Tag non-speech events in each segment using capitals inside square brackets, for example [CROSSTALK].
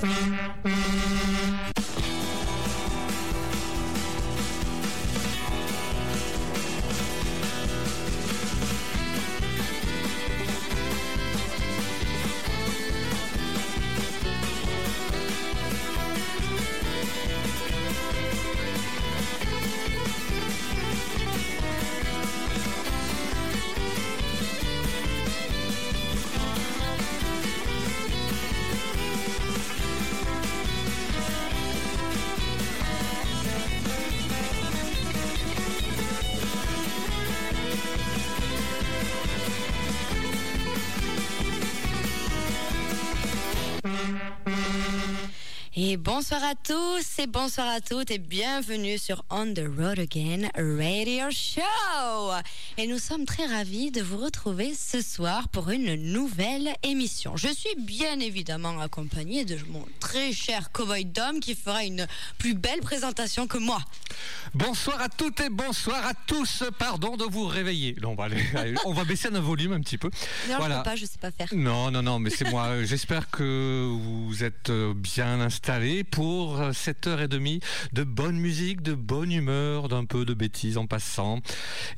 Thank you. Bonsoir à tous et bonsoir à toutes et bienvenue sur On the Road Again Radio Show. Et nous sommes très ravis de vous retrouver ce soir pour une nouvelle émission. Je suis bien évidemment accompagnée de mon très cher cowboy Dom qui fera une plus belle présentation que moi. Bonsoir à toutes et bonsoir à tous. Pardon de vous réveiller. on, va on va baisser un volume un petit peu. Non, voilà. je peux pas, je sais pas faire. Non, non, non, mais c'est moi. J'espère que vous êtes bien installés pour 7h30 de bonne musique, de bonne humeur, d'un peu de bêtises en passant.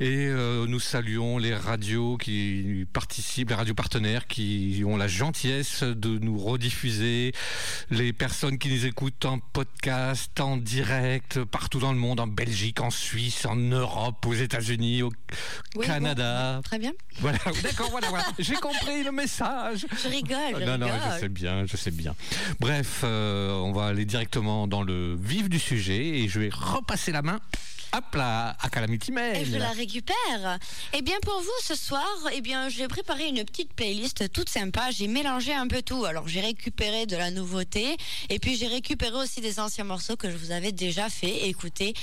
Et euh, nous saluons les radios qui participent, les radios partenaires qui ont la gentillesse de nous rediffuser, les personnes qui nous écoutent en podcast, en direct, partout dans le monde, en Belgique, en Suisse, en Europe, aux États-Unis, au Canada. très bien. Voilà, d'accord, voilà, voilà. J'ai compris le message. Je rigole, je non, Non, je sais bien, je sais bien. Bref, euh, on va aller directement dans le vif du sujet et je vais repasser la main hop là, à Calamity Mail. Et je la récupère. Eh bien, pour vous, ce soir, eh bien, j'ai préparé une petite playlist toute sympa. J'ai mélangé un peu tout. Alors, j'ai récupéré de la nouveauté et puis j'ai récupéré aussi des anciens morceaux que je vous avais déjà fait écouter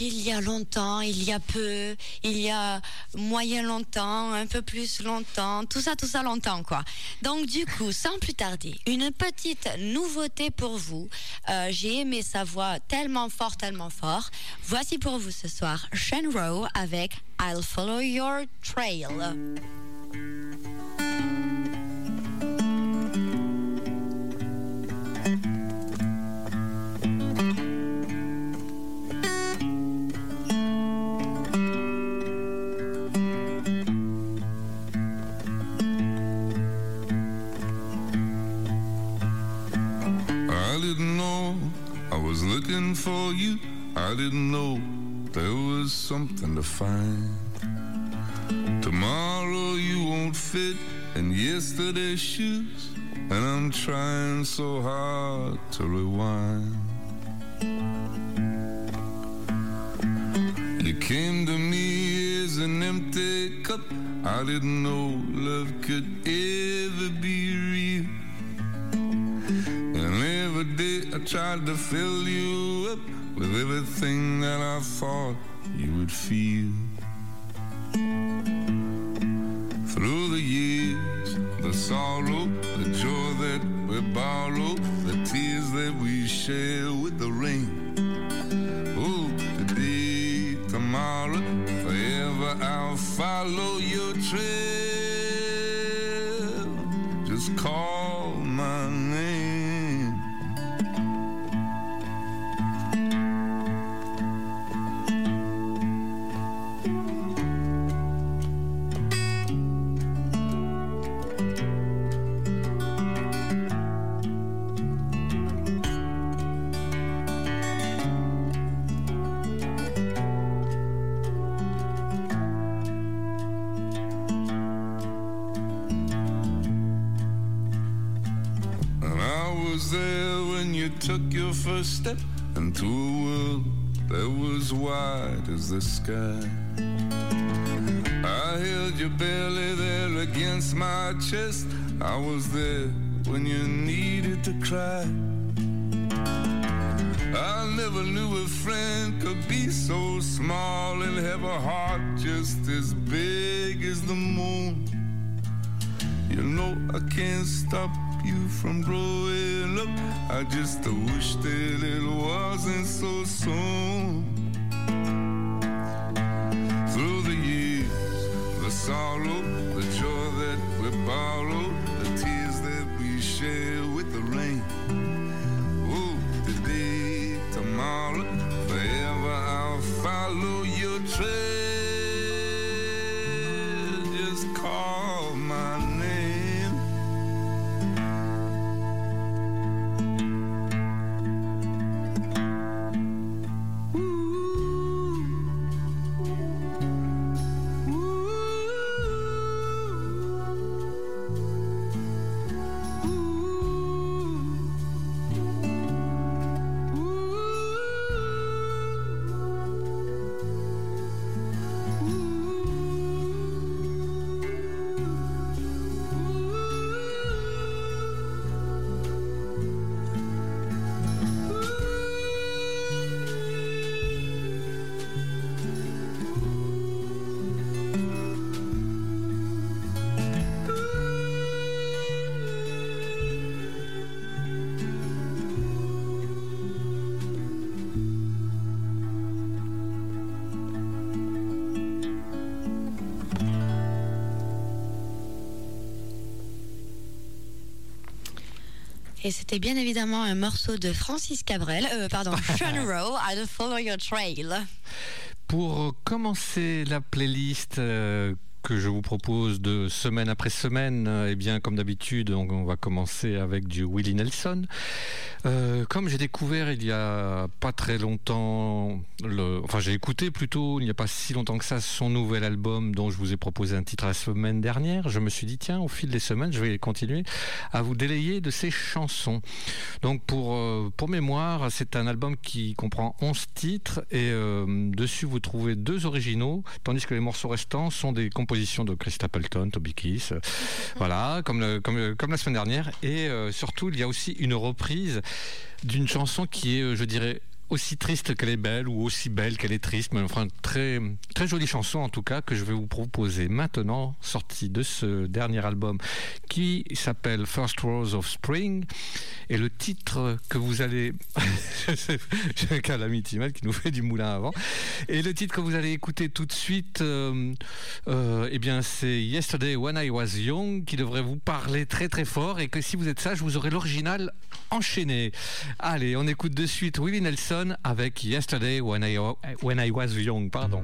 il y a longtemps, il y a peu, il y a moyen longtemps, un peu plus longtemps, tout ça, tout ça longtemps, quoi. Donc, du coup, sans plus tarder, une petite nouveauté pour vous. Euh, j'ai aimé sa voix tellement fort, tellement fort. Voici pour vous ce soir Shane Rowe avec I'll Follow Your Trail. Looking for you. I didn't know there was something to find. Tomorrow you won't fit in yesterday's shoes, and I'm trying so hard to rewind. You came to me as an empty cup. I didn't know love could ever be real. I tried to fill you up with everything that I thought you would feel. Through the years, the sorrow, the joy that we borrow, the tears that we share with the rain. Oh, today, tomorrow, forever I'll follow your trail. First step into a world that was wide as the sky. I held your belly there against my chest. I was there when you needed to cry. I never knew a friend could be so small and have a heart just as big as the moon. You know I can't stop from growing up. I just wish that it wasn't so soon. Through the years, the sorrow, the joy that we borrow, the tears that we share Et c'était bien évidemment un morceau de Francis Cabrel, euh, pardon, [LAUGHS] Rowe, I Follow Your Trail. Pour commencer la playlist euh, que je vous propose de semaine après semaine, eh bien, comme d'habitude, on, va commencer avec du Willie Nelson. Euh, comme j'ai découvert il y a pas très longtemps, le, enfin j'ai écouté plutôt il n'y a pas si longtemps que ça son nouvel album dont je vous ai proposé un titre la semaine dernière, je me suis dit tiens au fil des semaines je vais continuer à vous délayer de ces chansons. Donc pour euh, pour mémoire c'est un album qui comprend 11 titres et euh, dessus vous trouvez deux originaux tandis que les morceaux restants sont des compositions de Chris Stapleton, Toby Keith, voilà comme, comme, comme la semaine dernière. Et surtout il y a aussi une reprise d'une chanson qui est, euh, je dirais, aussi triste qu'elle est belle ou aussi belle qu'elle est triste, mais enfin très très jolie chanson en tout cas que je vais vous proposer maintenant, sortie de ce dernier album qui s'appelle First Rose of Spring. Et le titre que vous allez [LAUGHS] j'ai un calamity mal qui nous fait du moulin avant. Et le titre que vous allez écouter tout de suite euh, euh, eh bien c'est Yesterday When I Was Young qui devrait vous parler très très fort. Et que si vous êtes sage vous aurez l'original enchaîné. Allez, on écoute de suite Willie Nelson avec Yesterday When I, when I Was Young. Pardon.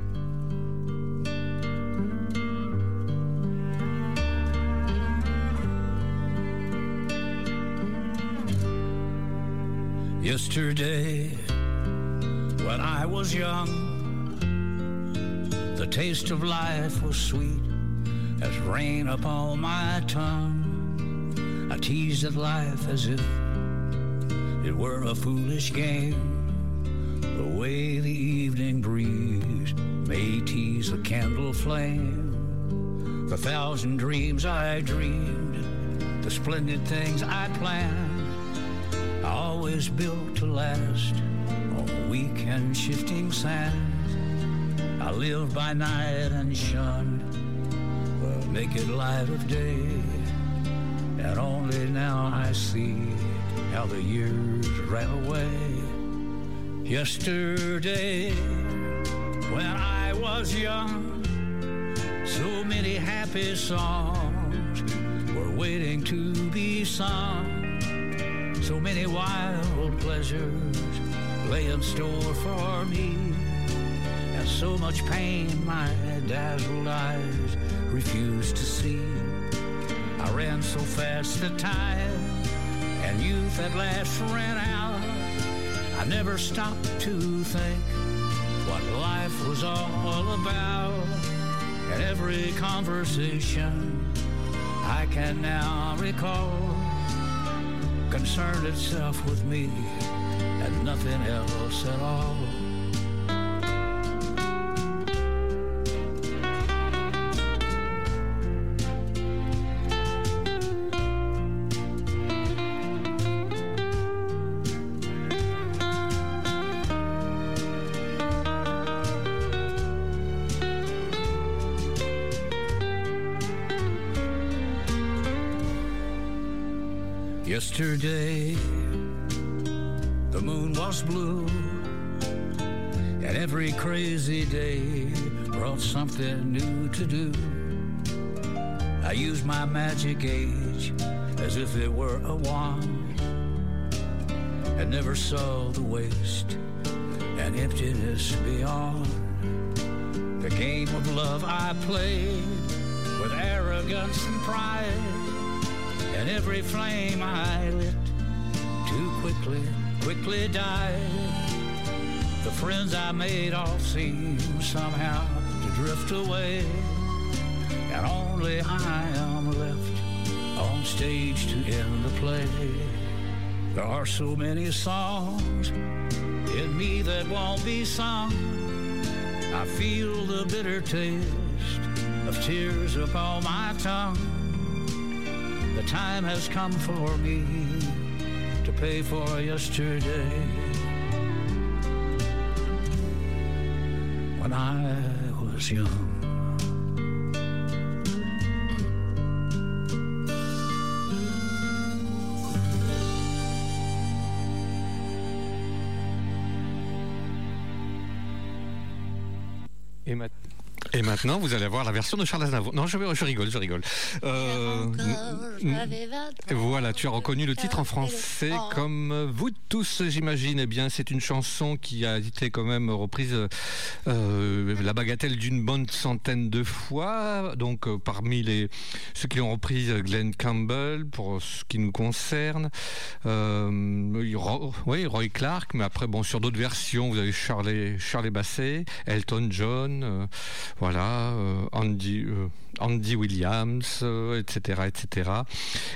Yesterday, when I was young, the taste of life was sweet as rain upon my tongue. I teased at life as if it were a foolish game the way the evening breeze may tease the candle flame. The thousand dreams I dreamed, the splendid things I planned, always built to last on weak and shifting sands. I lived by night and shunned the naked light of day, and only now I see how the years ran away. Yesterday, when I was young, so many happy songs were waiting to be sung. So many wild pleasures lay in store for me, and so much pain my dazzled eyes refused to see. I ran so fast that time and youth at last ran out I never stopped to think what life was all about. And every conversation I can now recall concerned itself with me and nothing else at all. Never saw the waste and emptiness beyond. The game of love I played with arrogance and pride and every flame I lit too quickly, quickly died. The friends I made all seem somehow to drift away, and only I am left on stage to end the play. There are so many songs in me that won't be sung. I feel the bitter taste of tears upon my tongue. The time has come for me to pay for yesterday. When I was young. Et maintenant, vous allez avoir la version de Charles Aznavour. Non, je, je rigole, je rigole. Euh, voilà, tu as reconnu le titre en français comme vous tous, j'imagine. Eh bien, c'est une chanson qui a été quand même reprise euh, la bagatelle d'une bonne centaine de fois. Donc, euh, parmi les ceux qui ont repris Glenn Campbell, pour ce qui nous concerne, oui, Roy Clark, mais après, bon, sur d'autres versions, vous avez Charlie, Charlie Basset, Elton John voilà, euh, Andy, euh, Andy Williams, etc., euh, etc.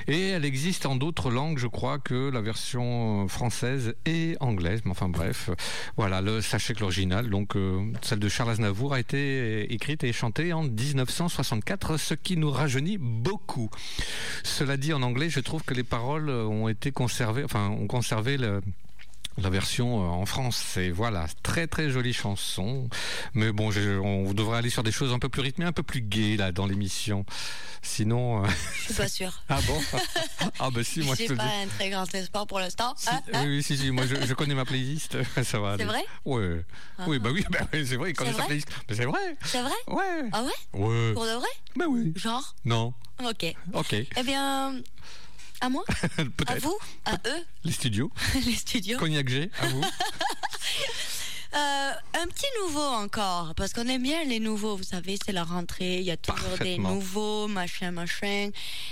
Et elle existe en d'autres langues, je crois, que la version française et anglaise. Mais enfin bref, voilà, sachez que l'original, donc celle de Charles Aznavour, a été écrite et chantée en 1964, ce qui nous rajeunit beaucoup. Cela dit, en anglais, je trouve que les paroles ont été conservées, enfin, ont conservé le la version euh, en France. C'est voilà, très très jolie chanson. Mais bon, on devrait aller sur des choses un peu plus rythmées, un peu plus gaies là dans l'émission. Sinon. Euh, je suis pas sûre. [LAUGHS] Ah bon? Ah bah si, moi je te pas un très grand espoir pour l'instant. Ah, ah. Oui, si, si, moi je, connais ma playlist. [LAUGHS] Ça va. C'est vrai? Ouais. Ah. Oui, bah oui, bah, c'est vrai, il connaît sa playlist. Mais c'est vrai. C'est vrai? Ouais. Ah ouais? Ouais. Pour de vrai? Bah oui. Genre? Non. Ok. Ok. Eh bien, à moi [LAUGHS] À vous À eux Les studios. [LAUGHS] Les studios. Cognac G, à vous. [LAUGHS] Euh, un petit nouveau encore, parce qu'on aime bien les nouveaux, vous savez, c'est la rentrée, il y a toujours des nouveaux, machin, machin.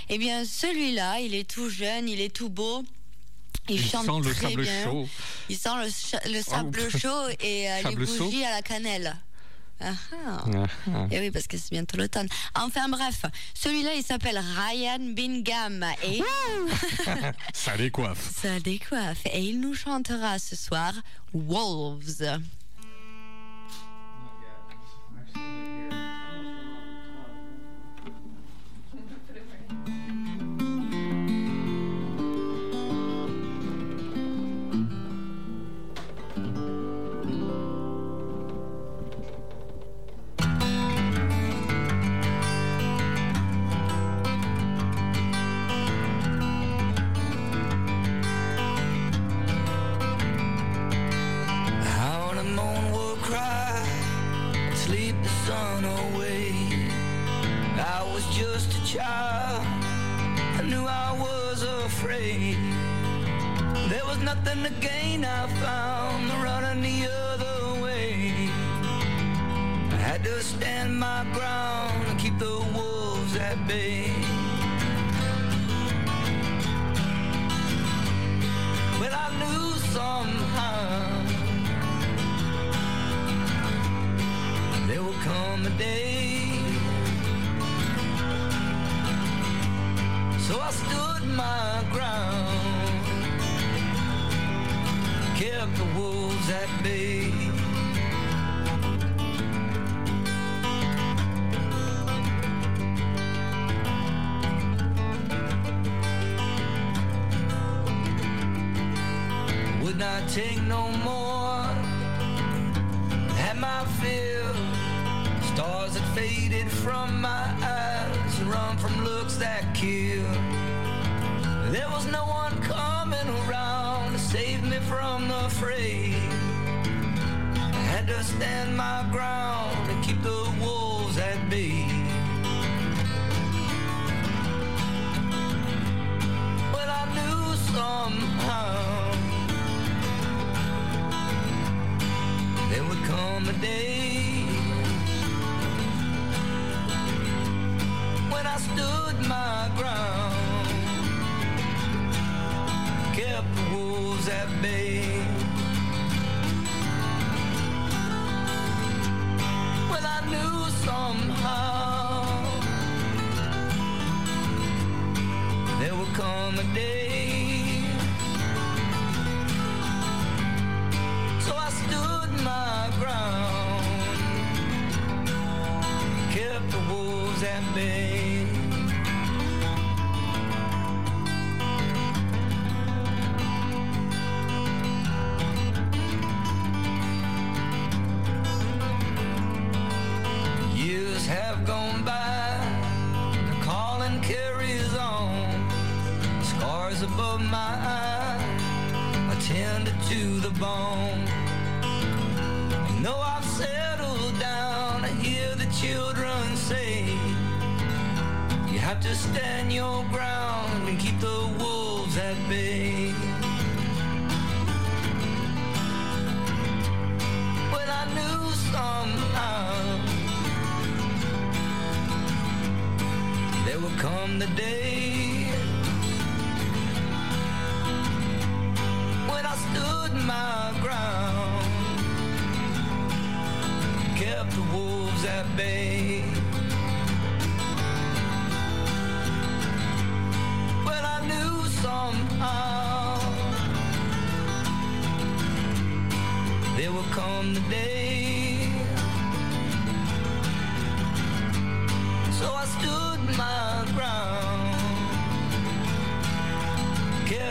Eh bien, celui-là, il est tout jeune, il est tout beau. Il, chante sent le sable chaud. Il sent le, sable chaud et euh, les bougies à la cannelle. Ah, ah. Et oui, parce que c'est bientôt l'automne. Enfin bref, celui-là, il s'appelle Ryan Bingham. Et... [LAUGHS] Ça décoiffe. [LAUGHS] Ça décoiffe. Et il nous chantera ce soir Wolves. Would day. So I stood my ground, kept the wolves at bay. Would not take no more, stand my ground and keep the wolves at bay. But I knew somehow there would come a day when I stood my ground kept the wolves at bay.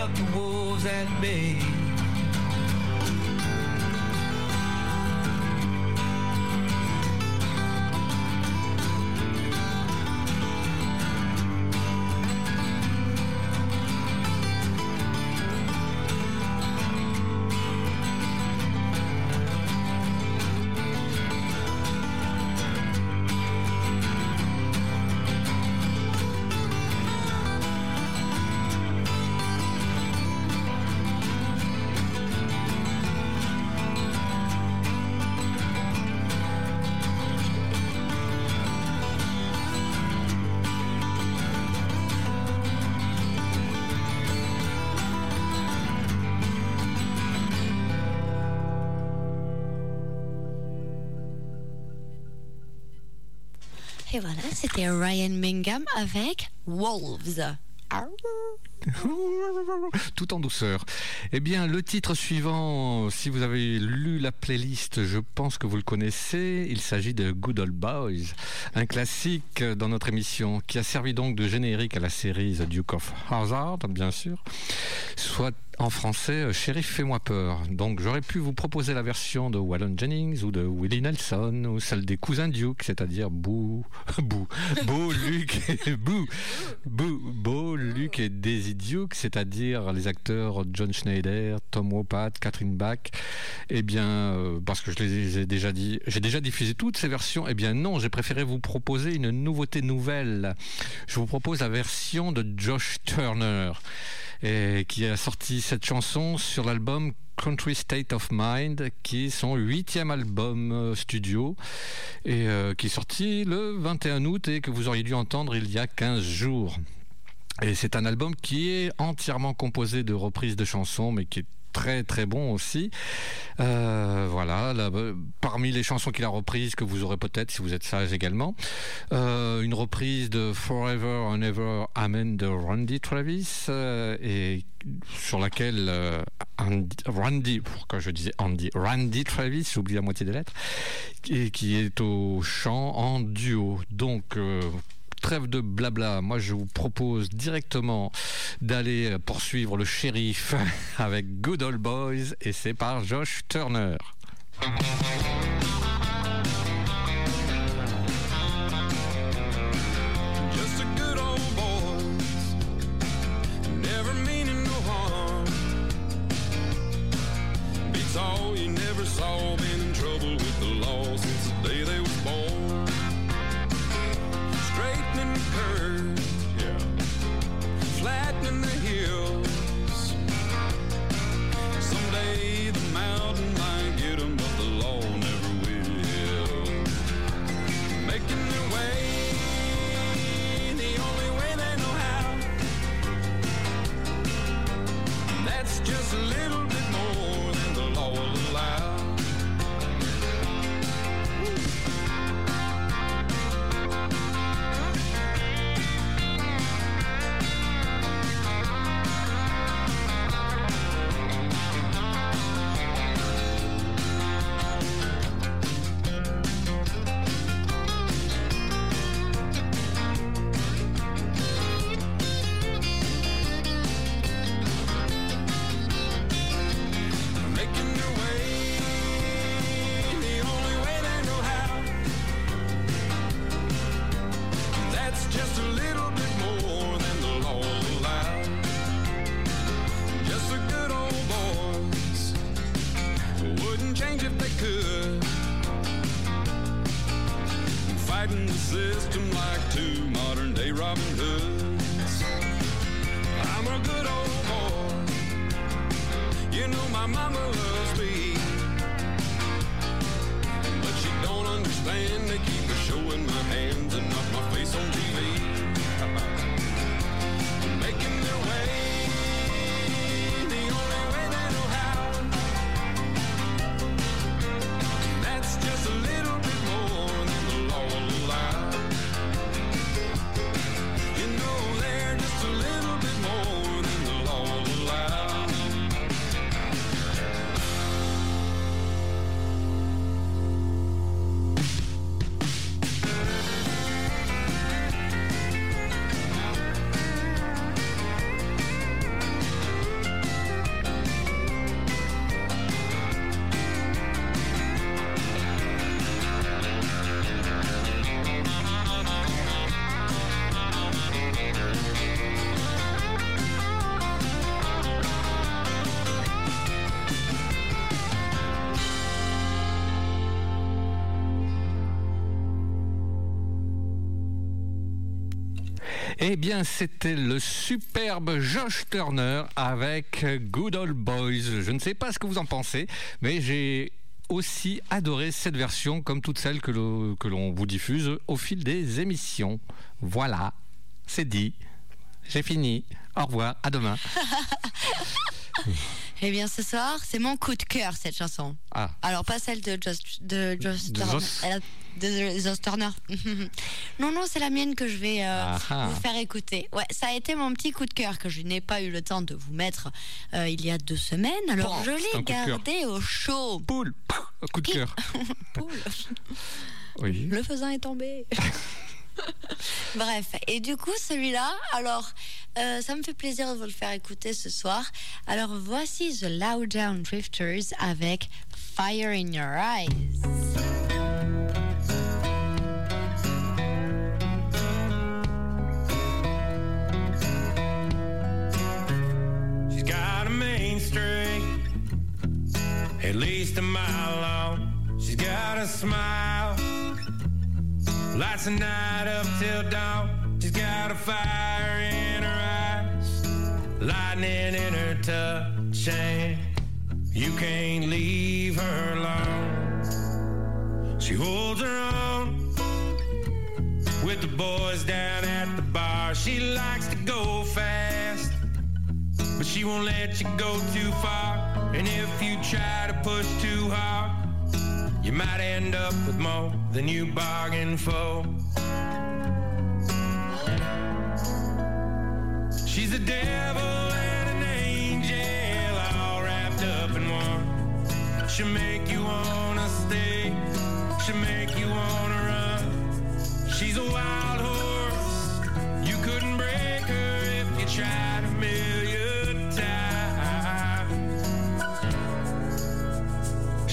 Kept the wolves at bay. C'était Ryan Mingham avec Wolves. Tout en douceur. Eh bien, le titre suivant, si vous avez lu la playlist, je pense que vous le connaissez. Il s'agit de Good Old Boys, un classique dans notre émission qui a servi donc de générique à la série The Duke of Hazzard, bien sûr. Soit en français, euh, Shérif, fais-moi peur. Donc j'aurais pu vous proposer la version de Wallon Jennings ou de Willie Nelson ou celle des cousins Duke, c'est-à-dire Boo, [LAUGHS] Boo, Beau, Luc, et Beau, Luc et Daisy Duke, c'est-à-dire les acteurs John Schneider, Tom Wopat, Catherine Bach. Eh bien, euh, parce que je les ai déjà dit, j'ai déjà diffusé toutes ces versions. Eh bien non, j'ai préféré vous proposer une nouveauté nouvelle. Je vous propose la version de Josh Turner et qui a sorti cette chanson sur l'album Country State of Mind, qui est son huitième album euh, studio et euh, qui est sorti le 21 août et que vous auriez dû entendre il y a 15 jours. Et c'est un album qui est entièrement composé de reprises de chansons, mais qui est très très bon aussi. Euh, voilà, là, euh, parmi les chansons qu'il a reprises, que vous aurez peut-être si vous êtes sage également, euh, une reprise de Forever and Ever Amen de Randy Travis, et sur laquelle Andy- Randy, pourquoi je disais Andy, Randy Travis, j'ai oublié la moitié des lettres, qui, qui est au chant en duo. Donc, trêve de blabla, moi je vous propose directement d'aller poursuivre le shérif [LAUGHS] avec Good Old Boys et c'est par Josh Turner. Bien, c'était le superbe Josh Turner avec Good Old Boys. Je ne sais pas ce que vous en pensez, mais j'ai aussi adoré cette version, comme toutes celles que l'on vous diffuse au fil des émissions. Voilà, c'est dit. J'ai fini. Au revoir, à demain. [LAUGHS] Eh bien, ce soir, c'est mon coup de cœur, cette chanson. Ah. Alors, pas celle de Josh, de Josh Turner. De Josh Turner. [LAUGHS] non, non, c'est la mienne que je vais euh, Ah ah. vous faire écouter. Ouais, ça a été mon petit coup de cœur que je n'ai pas eu le temps de vous mettre euh, il y a deux semaines. Alors, Bon, je l'ai gardé au chaud. Poule, coup de cœur. [LAUGHS] Poule. [LAUGHS] Oui. Le faisan est tombé. Bref, et du coup, celui-là, alors, euh, ça me fait plaisir de vous le faire écouter ce soir. Alors, voici The Loud Down Drifters avec Fire in Your Eyes. She's got a main street, at least a mile long. She's got a smile, lights the night up till dawn. She's got a fire in her eyes, lightning in her touch, and you can't leave her alone. She holds her own with the boys down at the bar. She likes to go fast but she won't let you go too far. And if you try to push too hard, you might end up with more than you bargained for. She's a devil and an angel, all wrapped up in one. She'll make you wanna stay, she'll make you wanna run. She's a wild horse, you couldn't break her if you tried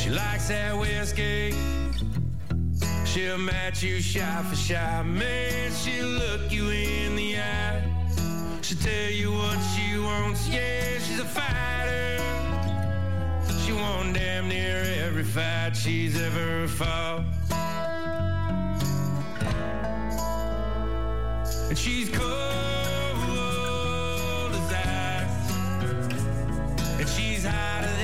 She likes that whiskey. She'll match you shot for shot. Man, she'll look you in the eye. She'll tell you what she wants. Yeah, she's a fighter. She won damn near every fight she's ever fought. And she's cold as ice. And she's hotter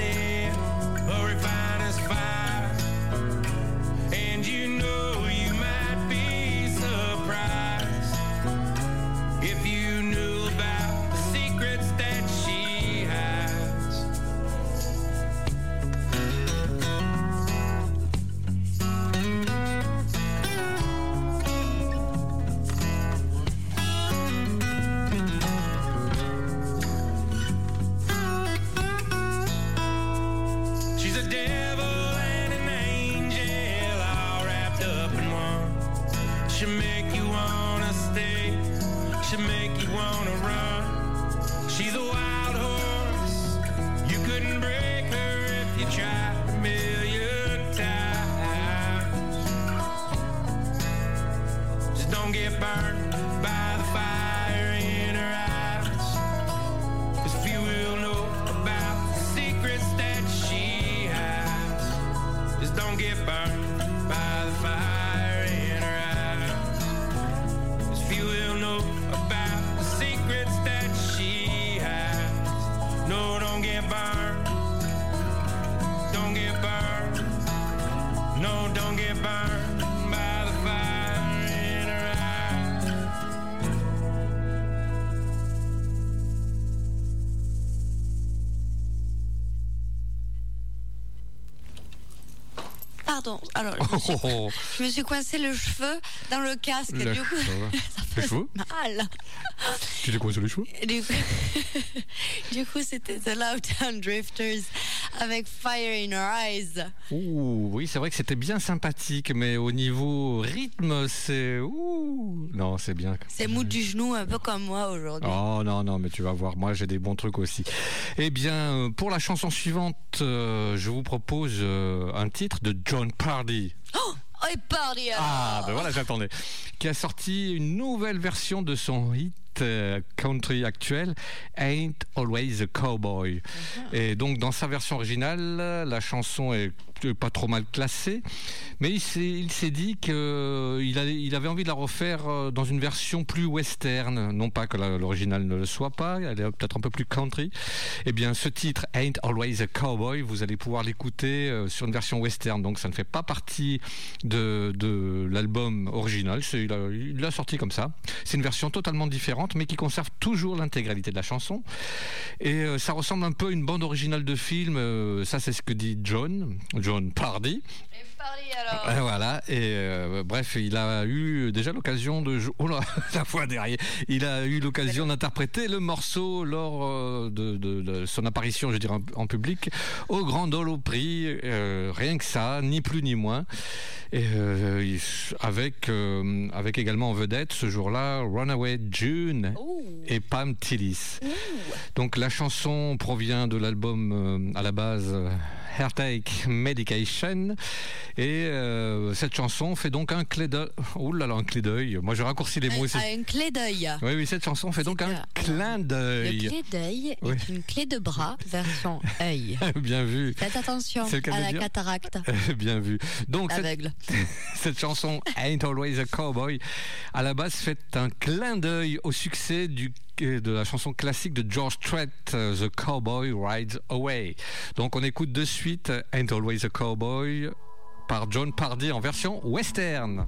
Oh, je me suis coincé le cheveu dans le casque. Le du coup, cheveu. [LAUGHS] ça Les fait cheveux mal. Tu t'es coincé les cheveux? [LAUGHS] Du coup, c'était The Loudtown Drifters avec Fire in Her Eyes. Ouh, oui, c'est vrai que c'était bien sympathique, mais au niveau rythme, c'est. Ouh, non, c'est bien. C'est mou du genou, un peu comme moi aujourd'hui. Oh non, non, mais tu vas voir, moi j'ai des bons trucs aussi. Eh bien, euh, pour la chanson suivante, euh, je vous propose euh, un titre de John Pardy. Oh, et party alors. Ah, ben voilà, j'attendais. Qui a sorti une nouvelle version de son hit euh, country actuel, Ain't Always a Cowboy. Et donc, dans sa version originale, la chanson est pas trop mal classée, mais il s'est, dit qu'il il avait envie de la refaire euh, dans une version plus western. Non pas que l'original ne le soit pas, elle est peut-être un peu plus country. Eh bien, ce titre, Ain't Always a Cowboy, vous allez pouvoir l'écouter euh, sur une version western. Donc, ça ne fait pas partie de, de l'album original. Il l'a sorti comme ça. C'est une version totalement différente, mais qui conserve toujours l'intégralité de la chanson. Et euh, ça ressemble un peu à une bande originale de film. euh, ça, c'est ce que dit John, John Pardy. Alors. Voilà. Et euh, bref, il a eu déjà l'occasion de jouer. Oh là, [LAUGHS] la voix derrière. Il a eu l'occasion d'interpréter le morceau lors euh, de, de- de son apparition, je dirais, en, en public, au Grand Ole au Prix. Euh, rien que ça, ni plus ni moins. Et euh, avec, avec également en vedette ce jour-là Runaway June et Pam Tillis. Donc la chanson provient de l'album à la base Heartache Medication et euh, cette chanson fait donc un clé d'œil. Oh là là, un clé d'œil. Moi je raccourcis les mots. Un, un clé d'œil. Oui, oui, cette chanson fait donc un clin Le d'œil. clé d'œil Oui. est une clé de bras version œil. [LAUGHS] Bien vu. Faites attention le à la cataracte [LAUGHS] Bien vu. Donc cette, aveugle. [LAUGHS] cette chanson Ain't Always a Cowboy, à la base fait un clin d'œil au succès du de la chanson classique de George Strait, euh, The Cowboy Rides Away. Donc on écoute de suite Ain't Always a Cowboy par John Pardy en version western.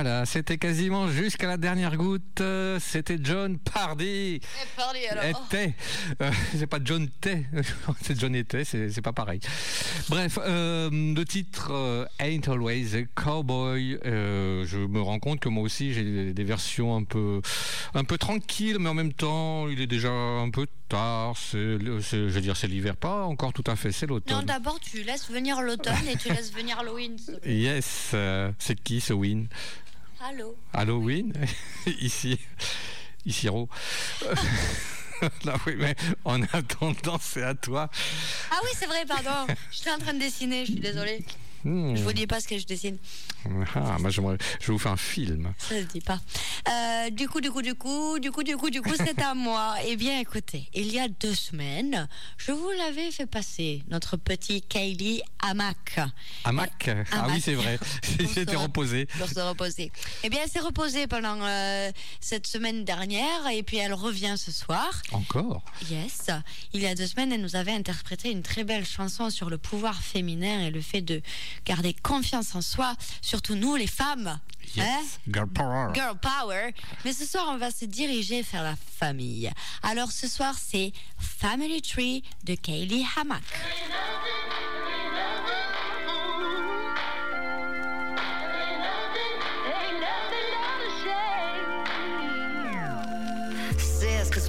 Voilà, c'était quasiment jusqu'à la dernière goutte. euh, C'était John Pardy. Parlez alors. Était. Euh, [LAUGHS] c'est pas John T. [LAUGHS] c'est John était, c'est pas pareil. Bref, euh, le titre euh, Ain't Always a Cowboy. je me rends compte que moi aussi j'ai des, versions un peu, un peu tranquilles, mais en même temps, il est déjà un peu tard. C'est, le- je veux dire, c'est l'hiver, pas encore tout à fait, c'est Non, l'automne. d'abord, tu laisses venir l'automne et tu laisses venir te plaît. [LAUGHS] Yes, c'est qui ce Win? Allô Halloween [LAUGHS] Ici, ici, Ro. [LAUGHS] Là, oui, mais en attendant, c'est à toi. Ah oui, c'est vrai, pardon. J'étais en train de dessiner, je suis désolée. Hmm. Je vous dis pas ce que je dessine. Ah, moi, je vous faire un film. Ça se dit pas. Euh, du coup, du coup, du coup, du coup, du coup, du coup, c'est à moi. [LAUGHS] Eh bien, écoutez, il y a deux semaines, je vous l'avais fait passer, notre petit Kylie Hamac. Hamac? Ah oui, c'est vrai. [LAUGHS] Se- reposé. Pour se reposer. Eh bien, elle s'est reposée pendant euh, cette semaine dernière et puis elle revient ce soir. Encore? Yes. Il y a deux semaines, elle nous avait interprété une très belle chanson sur le pouvoir féminin et le fait de garder confiance en soi, surtout nous les femmes. Yes. Hein Girl power. Girl power. Mais ce soir, on va se diriger vers la famille. Alors ce soir, c'est Family Tree de Kaylee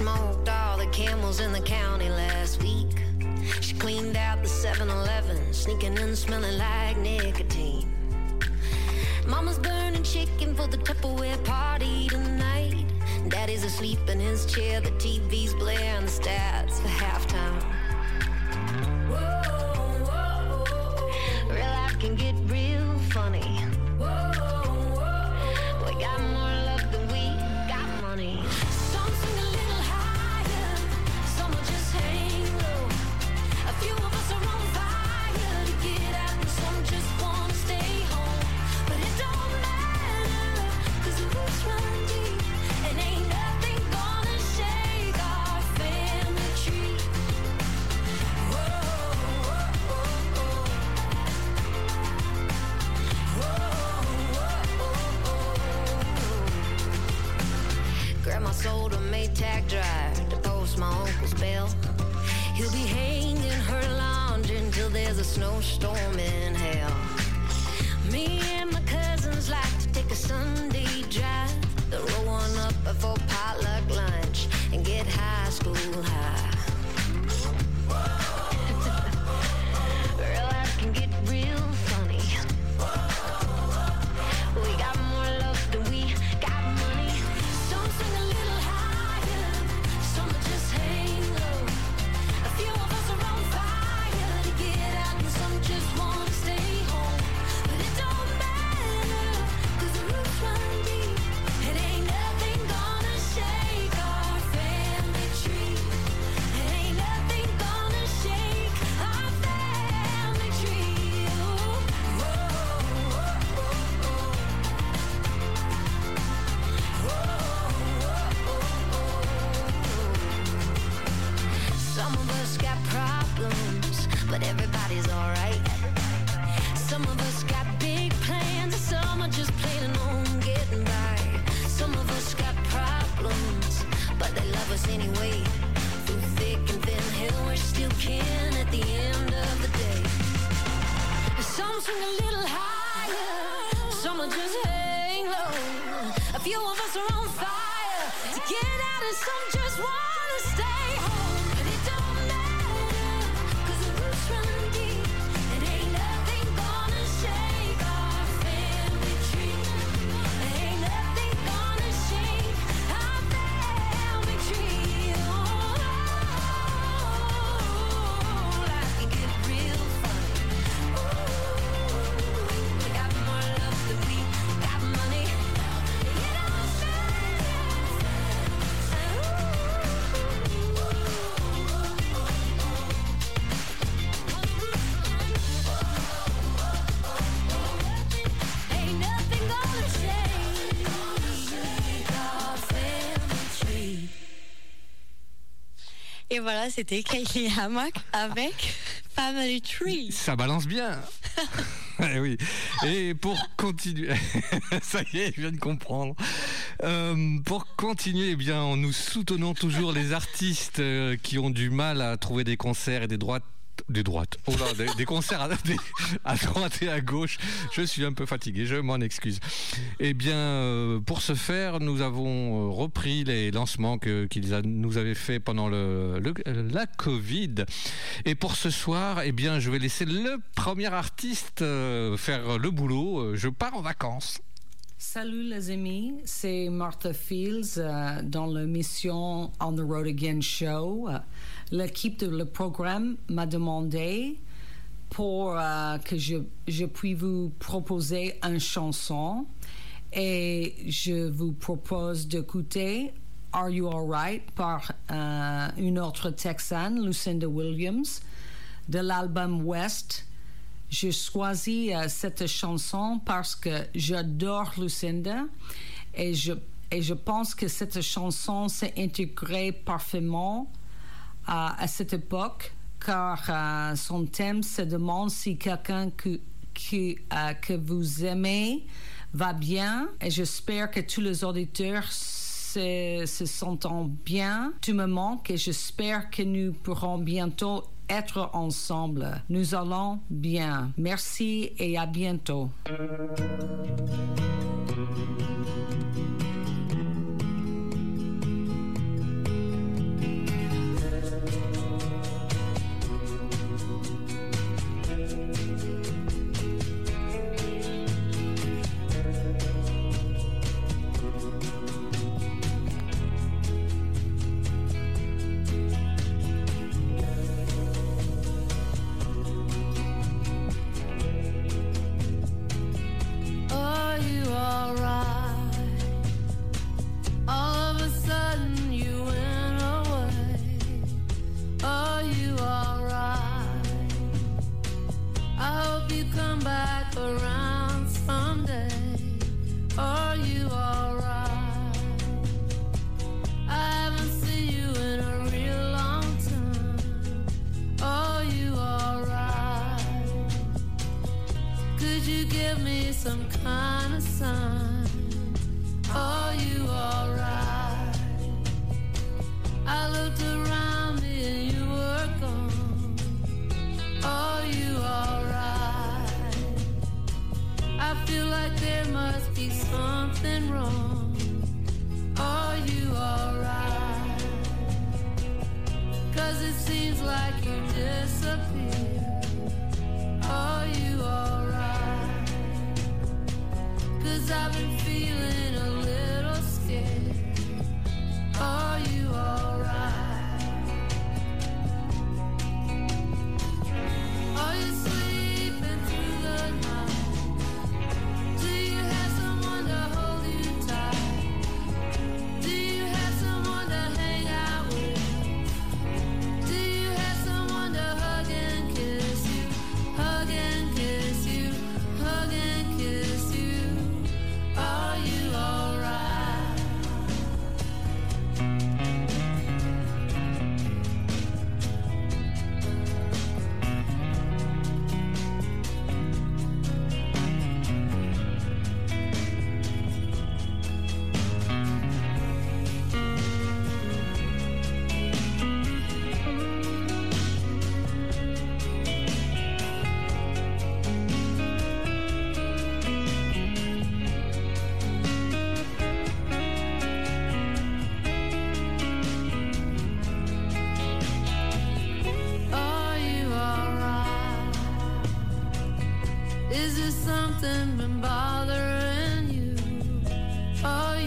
smoked sneaking and smelling like nicotine. Mama's burning chicken for the Tupperware party tonight. Daddy's asleep in his chair, the TV's blaring the stats for halftime. Real life can get real funny. We my uncle's bill. He'll be hanging her laundry until there's a snowstorm in hell. Me and my cousins like to take a Sunday drive, then roll one up before potluck lunch and get high school high. Low. A few of us are on fire Et voilà, c'était Kylie Hammock avec Family Tree. Ça balance bien. [LAUGHS] Eh oui. Et pour continuer, [LAUGHS] ça y est, je viens de comprendre. Euh, pour continuer, eh bien, nous soutenons toujours les artistes euh, qui ont du mal à trouver des concerts et des Des droites. Oh des, concerts à, à droite et à gauche. Je suis un peu fatigué, je m'en excuse. Eh bien, euh, pour ce faire, nous avons euh, repris les lancements qu'ils nous avaient fait pendant le- la Covid. Et pour ce soir, eh bien, je vais laisser le premier artiste euh, faire le boulot. Euh, Je pars en vacances. Salut les amis, c'est Martha Fields euh, dans l'émission On the Road Again Show. L'équipe de le programme m'a demandé pour euh, que je, je puisse vous proposer une chanson et je vous propose d'écouter Are You Alright par euh, une autre Texane, Lucinda Williams, de l'album West. J'ai choisi euh, cette chanson parce que j'adore Lucinda et je, et je pense que cette chanson s'est intégrée parfaitement à, cette époque car euh, son thème se demande si quelqu'un que, euh, que vous aimez va bien et j'espère que tous les auditeurs se, se sentent bien. Tu me manques et j'espère que nous pourrons bientôt être ensemble. Nous allons bien. Merci et à bientôt.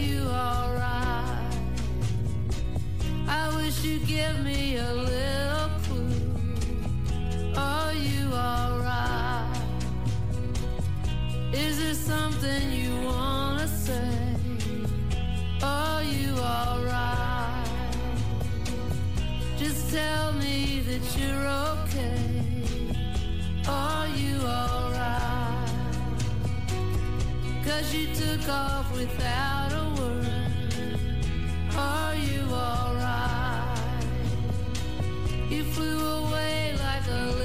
you alright. I wish you'd give me a little clue. Are you alright? Is there something you wanna say? Are you alright? Just tell me that you're okay. Are you? Cause you took off without a are you alright? You flew away like a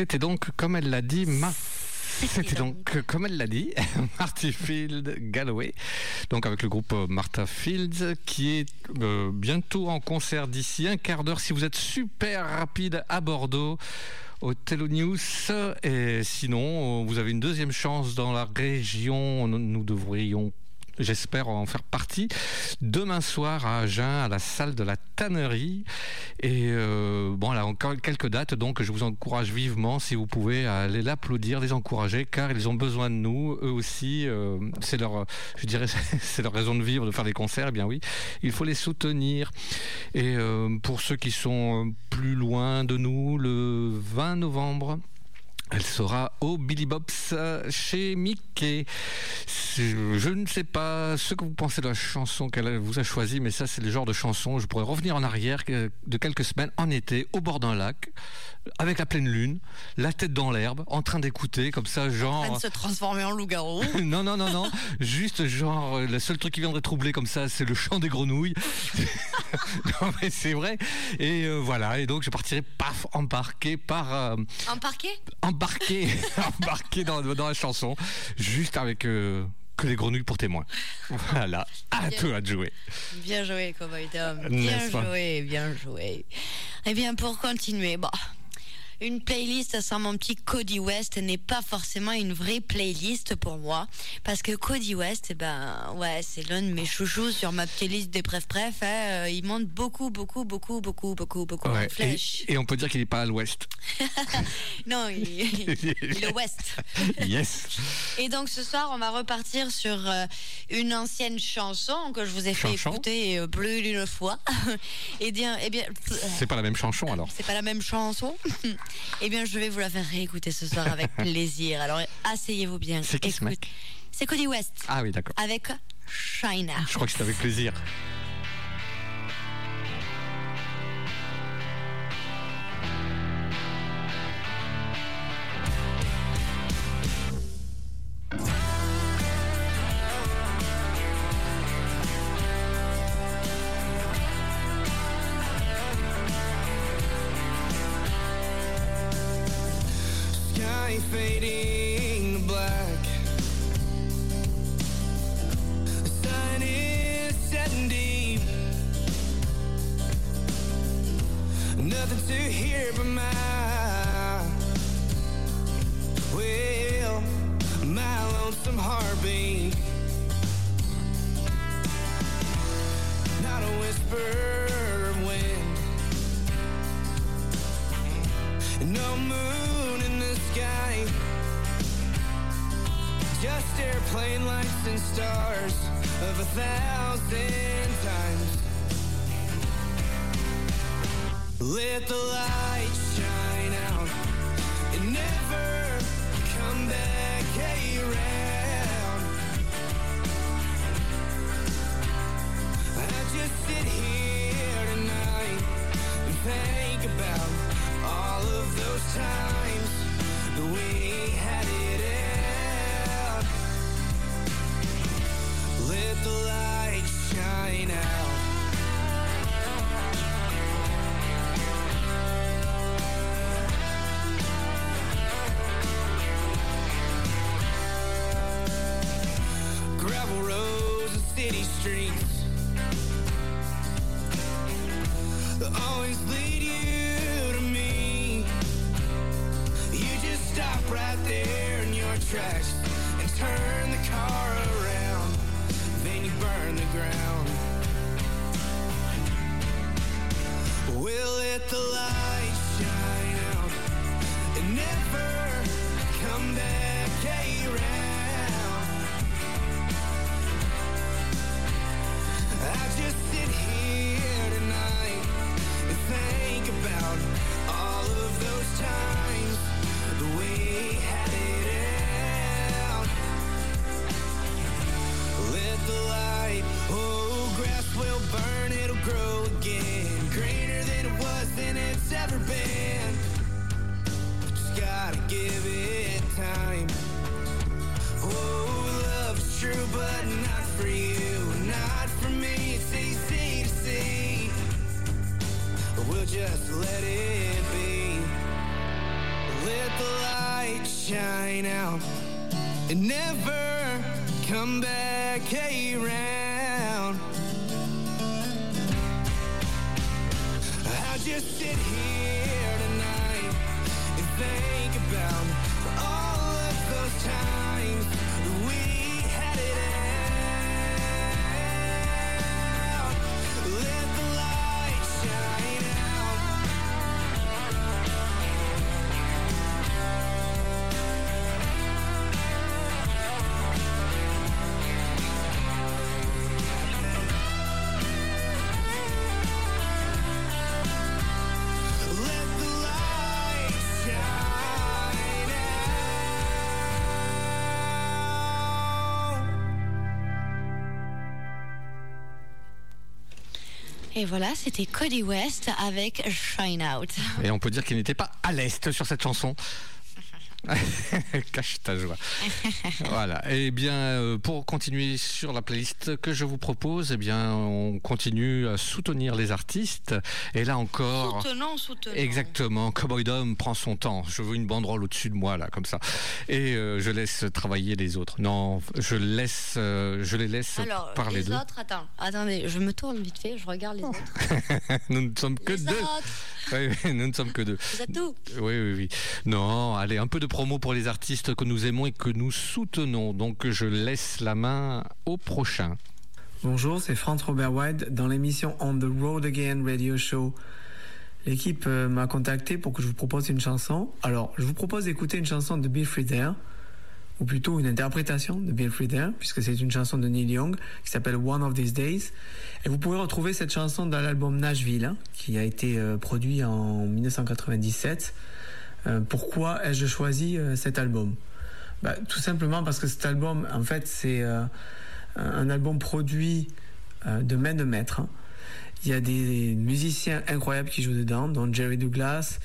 C'était donc, comme elle l'a dit, Ma- C'était donc, comme elle l'a dit, [LAUGHS] Marty Field Galloway, donc avec le groupe euh, Martha Fields, qui est euh, bientôt en concert d'ici un quart d'heure. Si vous êtes super rapide à Bordeaux, au News, et sinon, euh, vous avez une deuxième chance dans la région. Nous devrions J'espère en faire partie demain soir à Agen, à la salle de la tannerie. Et euh, bon, là encore quelques dates, donc je vous encourage vivement, si vous pouvez, à aller l'applaudir, les encourager, car ils ont besoin de nous, eux aussi. euh, c'est leur, je dirais, [LAUGHS] c'est leur raison de vivre de faire des concerts. Eh bien oui, il faut les soutenir. Et euh, pour ceux qui sont plus loin de nous, le 20 novembre. Elle sera au Billy Bob's euh, chez Mickey. Je ne sais pas ce que vous pensez de la chanson qu'elle vous a choisie, mais ça, c'est le genre de chanson. Je pourrais revenir en arrière que- de quelques semaines, en été, au bord d'un lac, avec la pleine lune, la tête dans l'herbe, en train d'écouter, comme ça, En train genre. de se transformer en loup-garou. [LAUGHS] non, non, non, non. Juste genre, euh, le seul truc qui viendrait troubler comme ça, c'est le chant des grenouilles. [LAUGHS] non, mais c'est vrai. Et euh, voilà. Et donc, je partirai, paf, embarqué par. euh, En parquet embarqué, [LAUGHS] embarqué dans, dans la chanson, juste avec euh, que les grenouilles pour témoin. Voilà, à Bien. toi de jouer. Bien joué, Cowboy Tom. Bien joué, bien joué. Eh bien, pour continuer, bon. Une playlist sans mon petit Cody West n'est pas forcément une vraie playlist pour moi. Parce que Cody West, eh ben, ouais, c'est l'un de mes chouchous sur ma petite liste des préf-préf. hein. Euh, Il monte beaucoup, beaucoup, beaucoup, beaucoup, beaucoup, beaucoup Ouais, flèche. et, et on peut dire qu'il n'est pas à l'ouest. [LAUGHS] Non, il, il est ouest. [LAUGHS] Yes. Et donc ce soir, on va repartir sur euh, une ancienne chanson que je vous ai fait écouter euh, plus d'une fois. [LAUGHS] Et bien, eh bien, C'est pas la même chanson alors. c'est pas la même chanson. Eh bien, je vais vous la faire réécouter ce soir avec [LAUGHS] plaisir. Alors, asseyez-vous bien. C'est qui ce mec? C'est Cody West Ah oui, d'accord. avec China. Je crois que c'est avec plaisir. Let the light shine out and never come back around. I just sit here tonight and think about all of those times that we had it out. Let the light tracks and turn the car around. Then you burn the ground. We'll let the light and never come back Et voilà, c'était Cody West avec Shine Out. Et on peut dire qu'il n'était pas à l'est sur cette chanson. [LAUGHS] Cache ta joie. [LAUGHS] voilà. Et bien, euh, pour continuer sur la playlist que je vous propose, eh bien, on continue à soutenir les artistes. Et là encore. Soutenant, soutenant. Exactement. Cowboy Dom prend son temps. Je veux une banderole au-dessus de moi, là, comme ça. Et euh, je laisse travailler les autres. Non, je laisse, euh, je les laisse Alors, parler les autres, attends, attendez, je me tourne vite fait, je regarde les autres. [LAUGHS] nous ne sommes que Les deux. autres, Oui, oui, nous ne sommes que deux. vous êtes où? Oui, oui, oui. Non, allez, un peu de promo pour les artistes que nous aimons et que nous soutenons. Donc, je laisse la main au prochain. Bonjour, c'est Franz Robert White dans l'émission On the Road Again Radio Show. L'équipe euh, m'a contacté pour que je vous propose une chanson. Alors, je vous propose d'écouter une chanson de Bill Frieder, ou plutôt une interprétation de Bill Frieder, puisque c'est une chanson de Neil Young qui s'appelle One of These Days. Et vous pouvez retrouver cette chanson dans l'album Nashville, hein, qui a été euh, produit en 1997. Euh, pourquoi ai-je choisi euh, cet album? Bah, Tout simplement parce que cet album, en fait, c'est euh, un album produit de main de maître. hein. Il y a des musiciens incroyables qui jouent dedans, dont Jerry Douglas.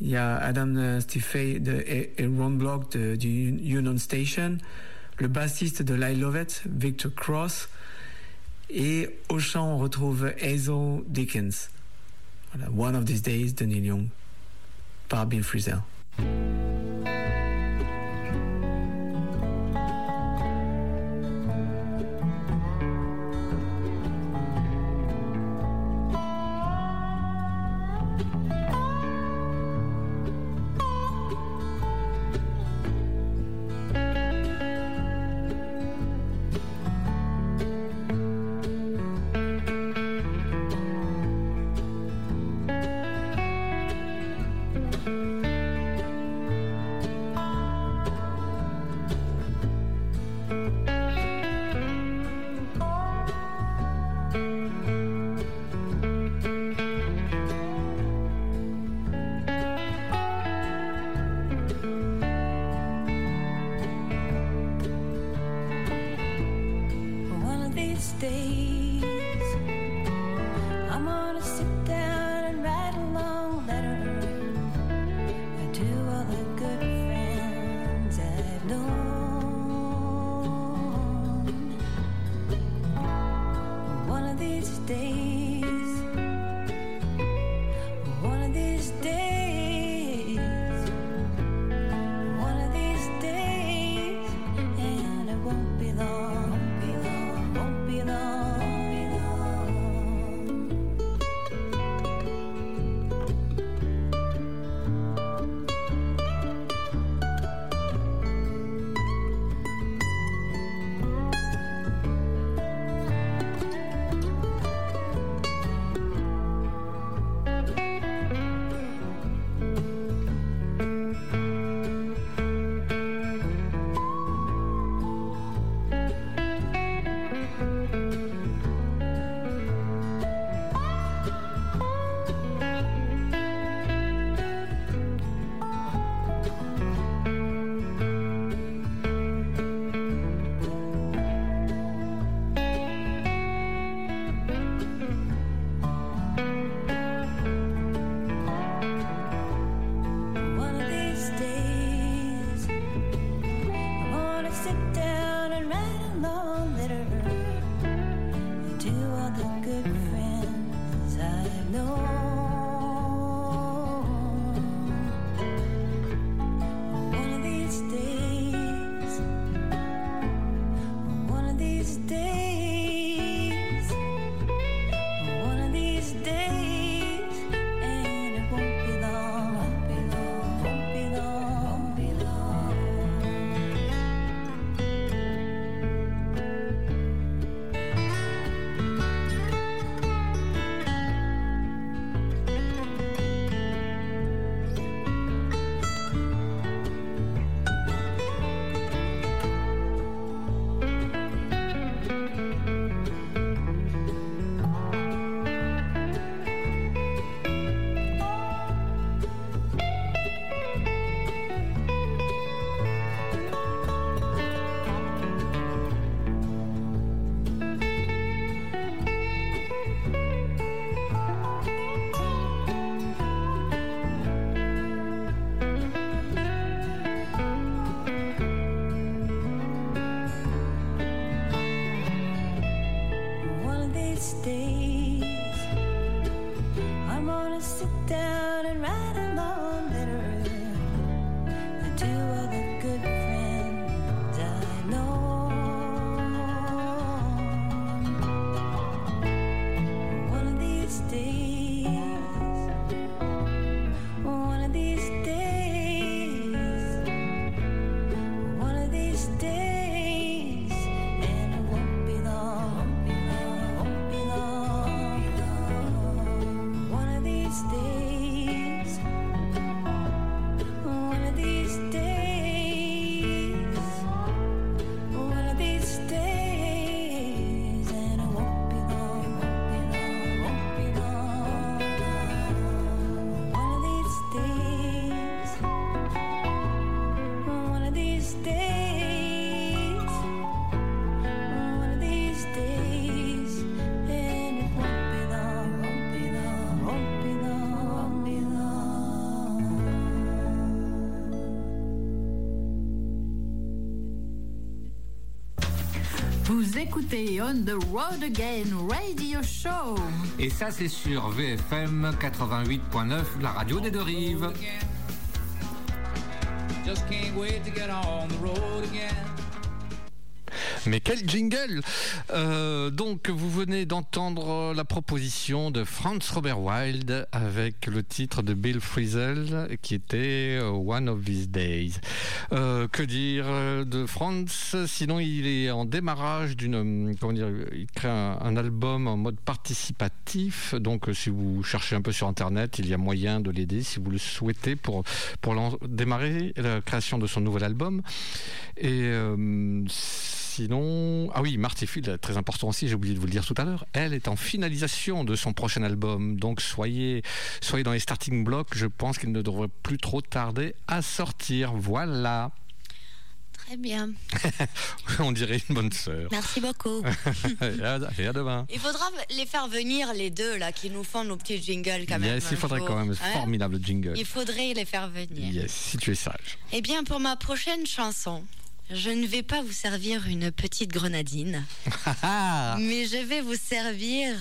Il y a Adam Stiffey et, Ron Block du Union Station. Le bassiste de I Love It, Victor Cross. Et au chant, on retrouve Hazel Dickens. Voilà, One of These Days de Young par Bill Frisell. On the Road Again Radio Show. Et ça, c'est sur VFM 88.9, la radio des deux rives. Mais quel jingle euh, donc, vous venez d'entendre euh, la proposition de Franz Robert Wilde avec le titre de Bill Frisell qui était euh, One of These Days. Que dire de Franz? Sinon, il est en démarrage d'une. Comment dire Il crée un, album en mode participatif. Donc, si vous cherchez un peu sur Internet, il y a moyen de l'aider si vous le souhaitez pour, pour démarrer la création de son nouvel album. Et sinon, ah oui, Marty Field, très important aussi, j'ai oublié de vous le dire tout à l'heure, elle est en finalisation de son prochain album, donc soyez, soyez dans les starting blocks, je pense qu'il ne devrait plus trop tarder à sortir. Voilà. Très bien. [LAUGHS] On dirait une bonne sœur. Merci beaucoup. [LAUGHS] et, à, demain. Il faudra les faire venir, les deux, là, qui nous font nos petits jingles quand même. il faudrait quand même. Hein? Formidable jingle. Il faudrait les faire venir. Yes, si tu es sage. Eh bien, pour ma prochaine chanson, je ne vais pas vous servir une petite grenadine, mais je vais vous servir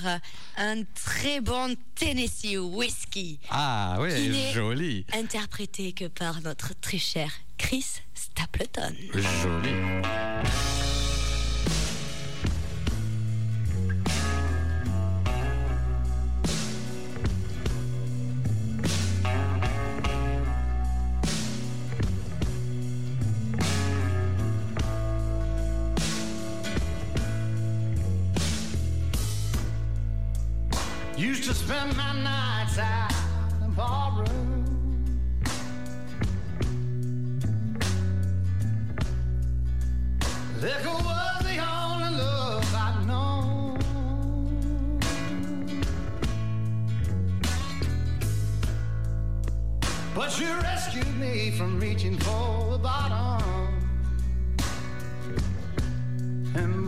un très bon Tennessee Whiskey, ah n'est- joli. interprété que par notre très cher Chris Stapleton. Joli. To spend my nights out in ballroom. Liquor was the only love I'd known. But you rescued me from reaching for the bottom and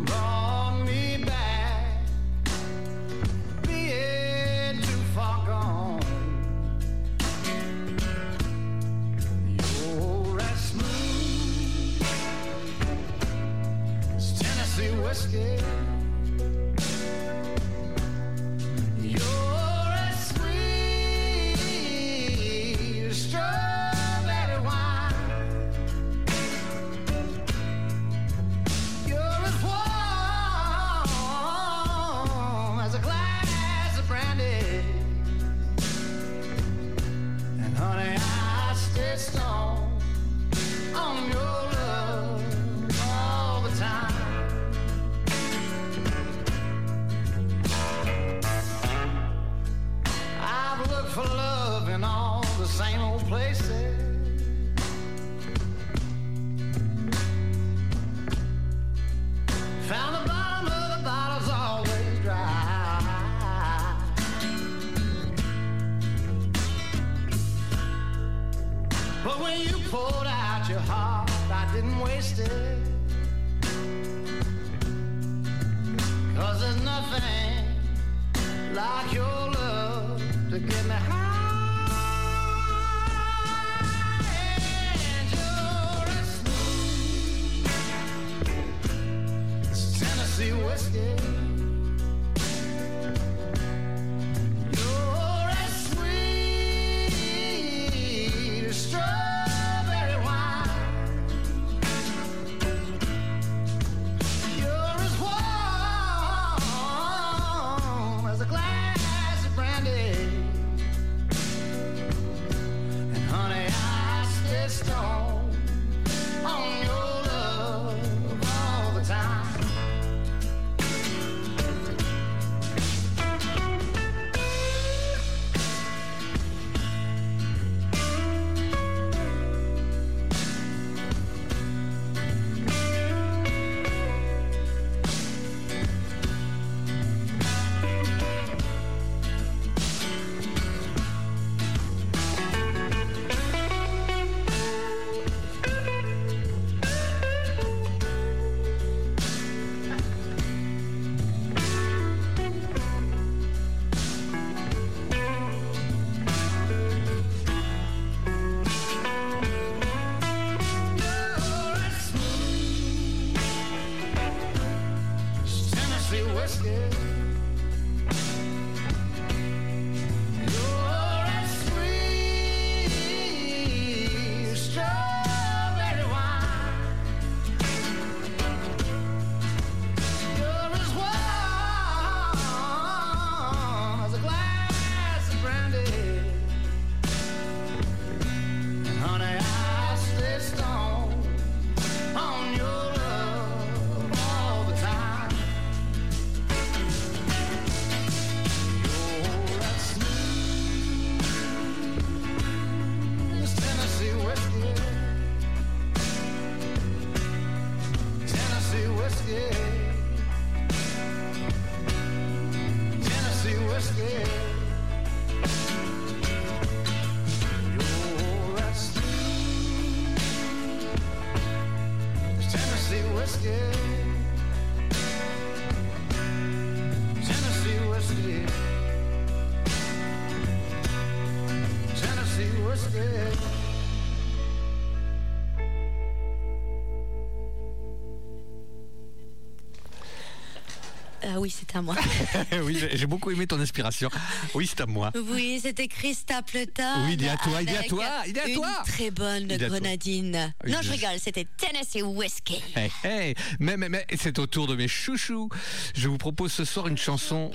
oui, c'était à moi. [LAUGHS] oui, j'ai- beaucoup aimé ton inspiration. Oui, c'est à moi. Oui, c'était Christa Pleton. Oui, il est à toi, il est à toi, il est à une toi. très bonne grenadine. Non, je- je rigole, c'était Tennessee Whiskey. Hey, hey. Mais, mais, mais c'est au tour de mes chouchous. Je vous propose ce soir une chanson.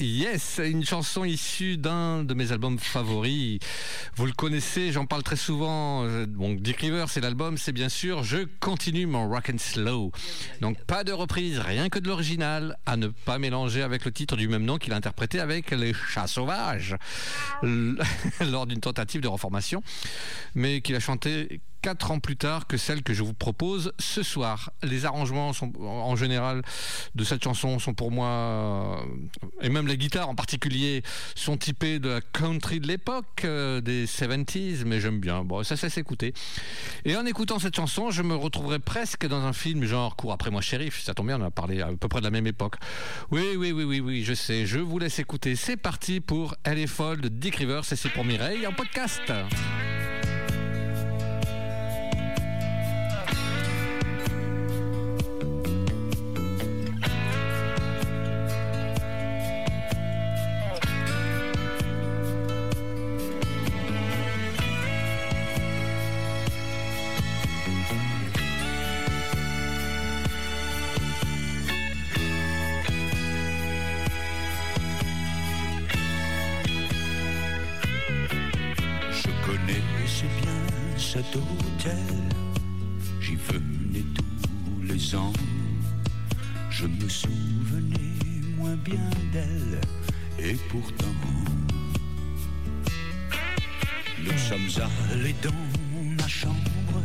Yes, une chanson issue d'un de mes albums favoris. Vous le connaissez, j'en parle très souvent. Donc, Dick c'est l'album, c'est bien sûr Je continue mon rock and slow. Donc, pas de reprise, rien que de l'original, à ne pas mélanger avec le titre du même nom qu'il a interprété avec Les Chats Sauvages [LAUGHS] lors d'une tentative de reformation, mais qu'il a chanté quatre ans plus tard que celle que je vous propose ce soir. Les arrangements sont, en général de cette chanson sont pour moi, euh, et même les guitares en particulier, sont typées de la country de l'époque, euh, des 70s, mais j'aime bien. Bon, ça, ça s'écouter. Et en écoutant cette chanson, je me retrouverais presque dans un film genre Cours après moi, shérif. Ça tombe bien, on a parlé à peu près de la même époque. Oui, oui, oui, oui, oui, je sais. Je vous laisse écouter. C'est parti pour Elle est folle de Dick Rivers et c'est pour Mireille en podcast. Cet hôtel, j'y venais tous les ans. Je me souvenais moins bien d'elle, et pourtant, nous sommes allés dans ma chambre,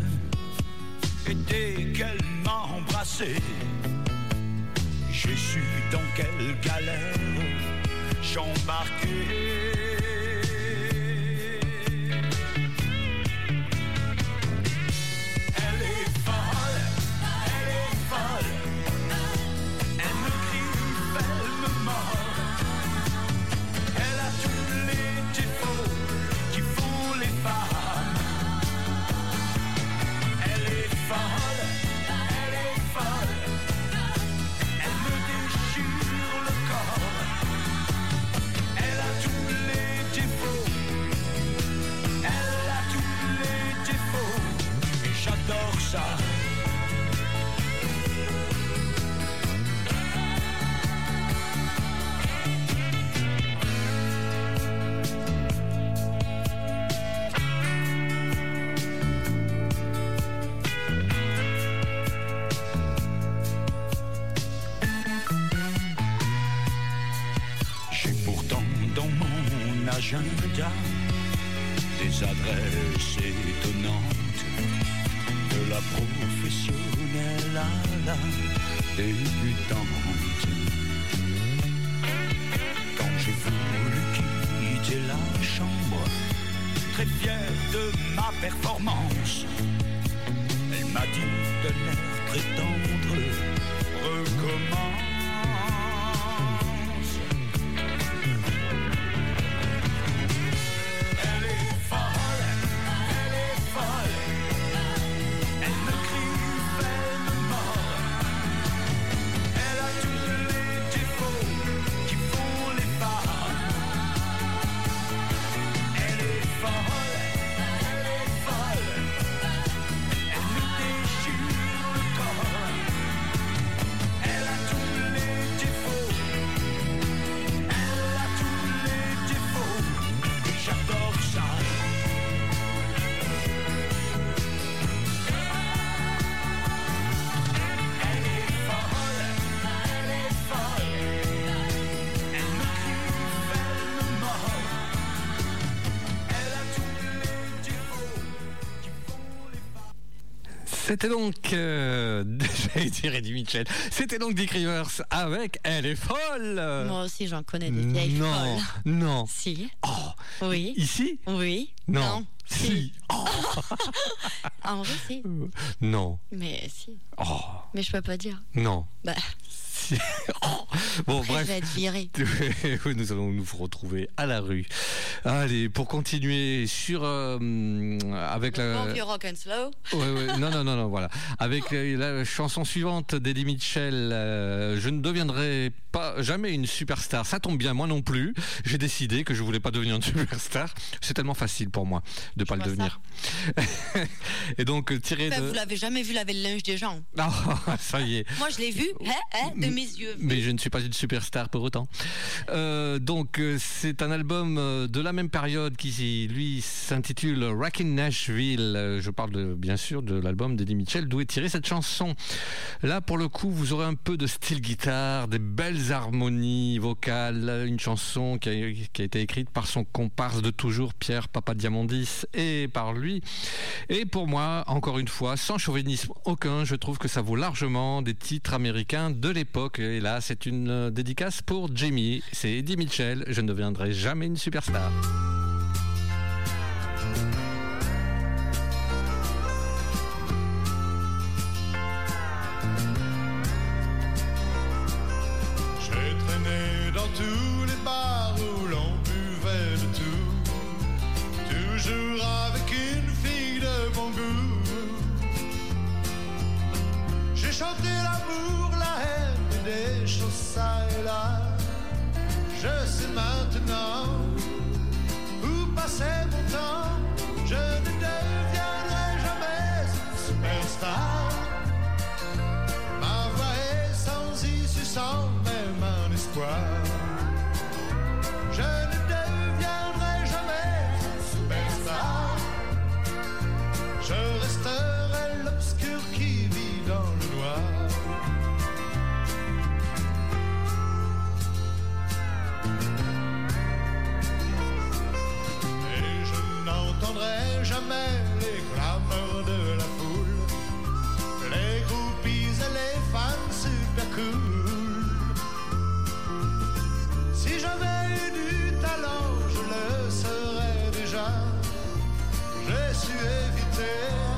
et dès qu'elle m'a embrassé, j'ai su dans quelle galère j'embarquais. J'adore C'était donc, euh, [LAUGHS] j'allais dire Eddie Mitchell, c'était donc Dick Rivers avec Elle est folle Moi aussi, j'en connais des vieilles Non, folles. non. Si. Oh, Oui. Ici Oui. Non. Si. Oh, [LAUGHS] En vrai, si. non. Mais si. Oh, Mais je peux pas dire. non. Bah, Si. [LAUGHS] Bon, bref. je [LAUGHS] nous allons nous retrouver à la rue. Allez, pour continuer sur euh, avec la. Bon vieux rock and slow. Ouais, ouais, non, non, non, non, voilà. Avec euh, la chanson suivante d'Eddie Mitchell, euh, je ne deviendrai pas jamais une superstar. Ça tombe bien, moi non plus. J'ai décidé que je voulais pas devenir une superstar. C'est tellement facile pour moi de pas le devenir. [LAUGHS] Et donc tiré Enfin, de. Vous l'avez jamais vu laver le linge des gens. Ah, ça y est. Moi, je l'ai vu hein, hein, de mes yeux. Mais je ne suis pas une superstar pour autant. Euh, donc euh, c'est un album euh, de la même période qui lui s'intitule Rockin' Nashville. Je parle bien sûr de l'album d'Eddie Mitchell d'où est tirée cette chanson. Là pour le coup vous aurez un peu de style guitare, des belles harmonies vocales, une chanson qui a, été écrite par son comparse de toujours Pierre Papadiamondis et par lui. Et pour moi, encore une fois, sans chauvinisme aucun, je trouve que ça vaut largement des titres américains de l'époque. Et là, c'est une euh, dédicace pour Jamie. C'est Eddie Mitchell. Je ne deviendrai jamais une superstar. J'ai traîné dans tous les bars où l'on buvait de tout, toujours avec une fille de bon goût. J'ai chanté l'amour, des choses ça et là. Je sais maintenant où passer mon temps. Je ne deviendrai jamais superstar. Ma voix est sans issue, sans même un espoir. Je ne deviendrai jamais superstar. Je resterai l'obscur qui vit dans le noir. N'entendrai jamais les clameurs de la foule, les groupies et les fans super cool. Si j'avais eu du talent, je le serais déjà. J'ai su éviter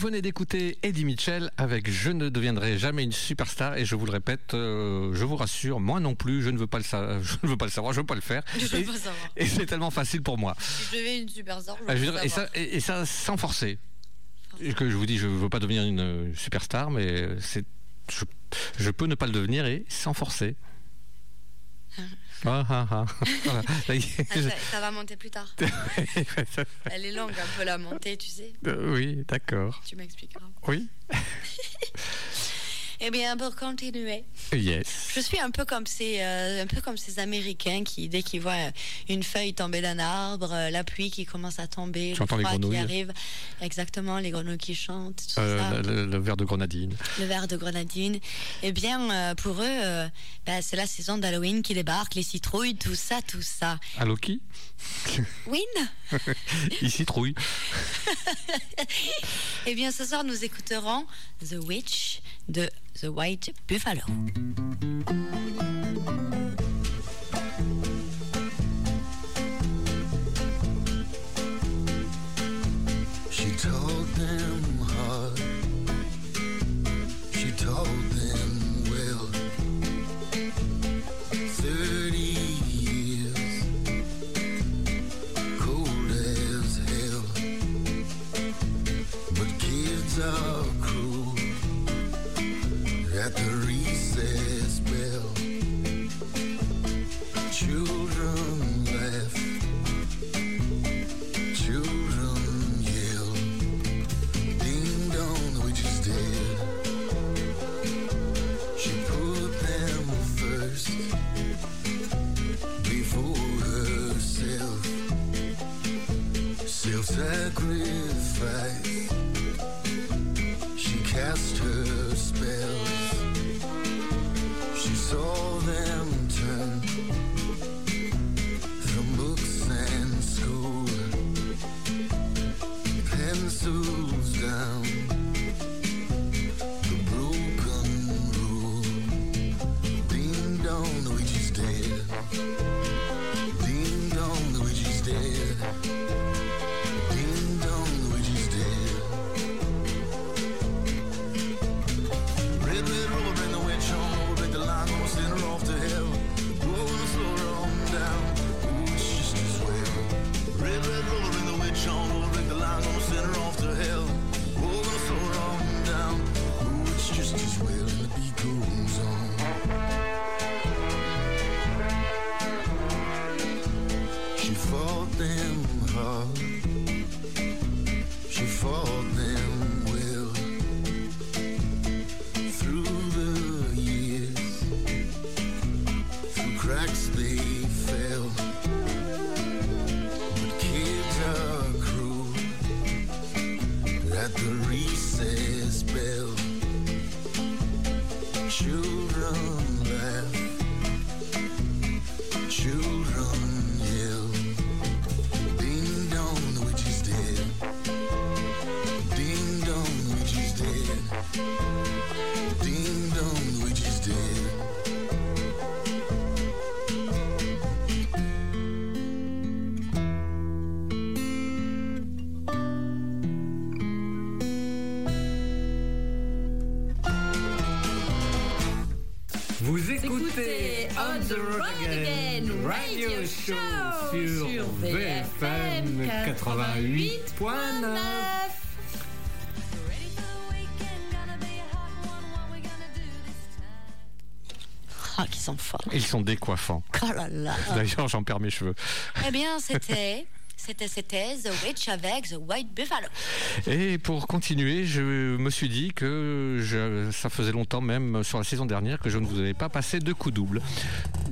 venez d'écouter Eddie Mitchell avec Je ne deviendrai jamais une superstar et je vous le répète, euh, je vous rassure, moi non plus, je ne veux pas le, sa- [LAUGHS] je ne veux pas le savoir, je ne veux pas le faire. Je veux et pas savoir. et c'est tellement facile pour moi. Si je deviens une superstar, je Ah, je veux dire, et, savoir. ça, et, et ça sans forcer. Que je vous dis, je ne veux pas devenir une superstar, mais c'est, je, je peux ne pas le devenir et sans forcer. Ah, ah, ah. Voilà, ça. Ah, ça, ça va monter plus tard. [LAUGHS] Elle est longue un peu la montée, tu sais. Euh, oui, d'accord. Tu m'expliqueras. Oui. [LAUGHS] Eh bien, pour continuer, Yes. je suis un peu comme ces, euh, un peu comme ces Américains qui, dès qu'ils voient une feuille tomber d'un arbre, euh, la pluie qui commence à tomber, le froid qui arrive, exactement, les grenouilles qui chantent, tout Euh, ça. le, le verre de grenadine. le verre de grenadine. Eh bien, pour eux, bah, c'est la saison d'Halloween qui débarque, les citrouilles, tout ça, tout ça. Allô qui? Win? [LAUGHS] Trouille. [LAUGHS] Eh bien, ce soir, nous écouterons The Witch de The White Buffalo. Écoutez On the Road Again Radio Show sur VFM 88.9. Ah, qui sont forts. Ils sont décoiffants. Oh là là. D'ailleurs, j'en perds mes cheveux. Eh bien, c'était. [LAUGHS] C'était, The Witch avec The White Buffalo. Et pour continuer, je me suis dit que ça faisait longtemps, même sur la saison dernière, que je ne vous avais pas passé de coups doubles.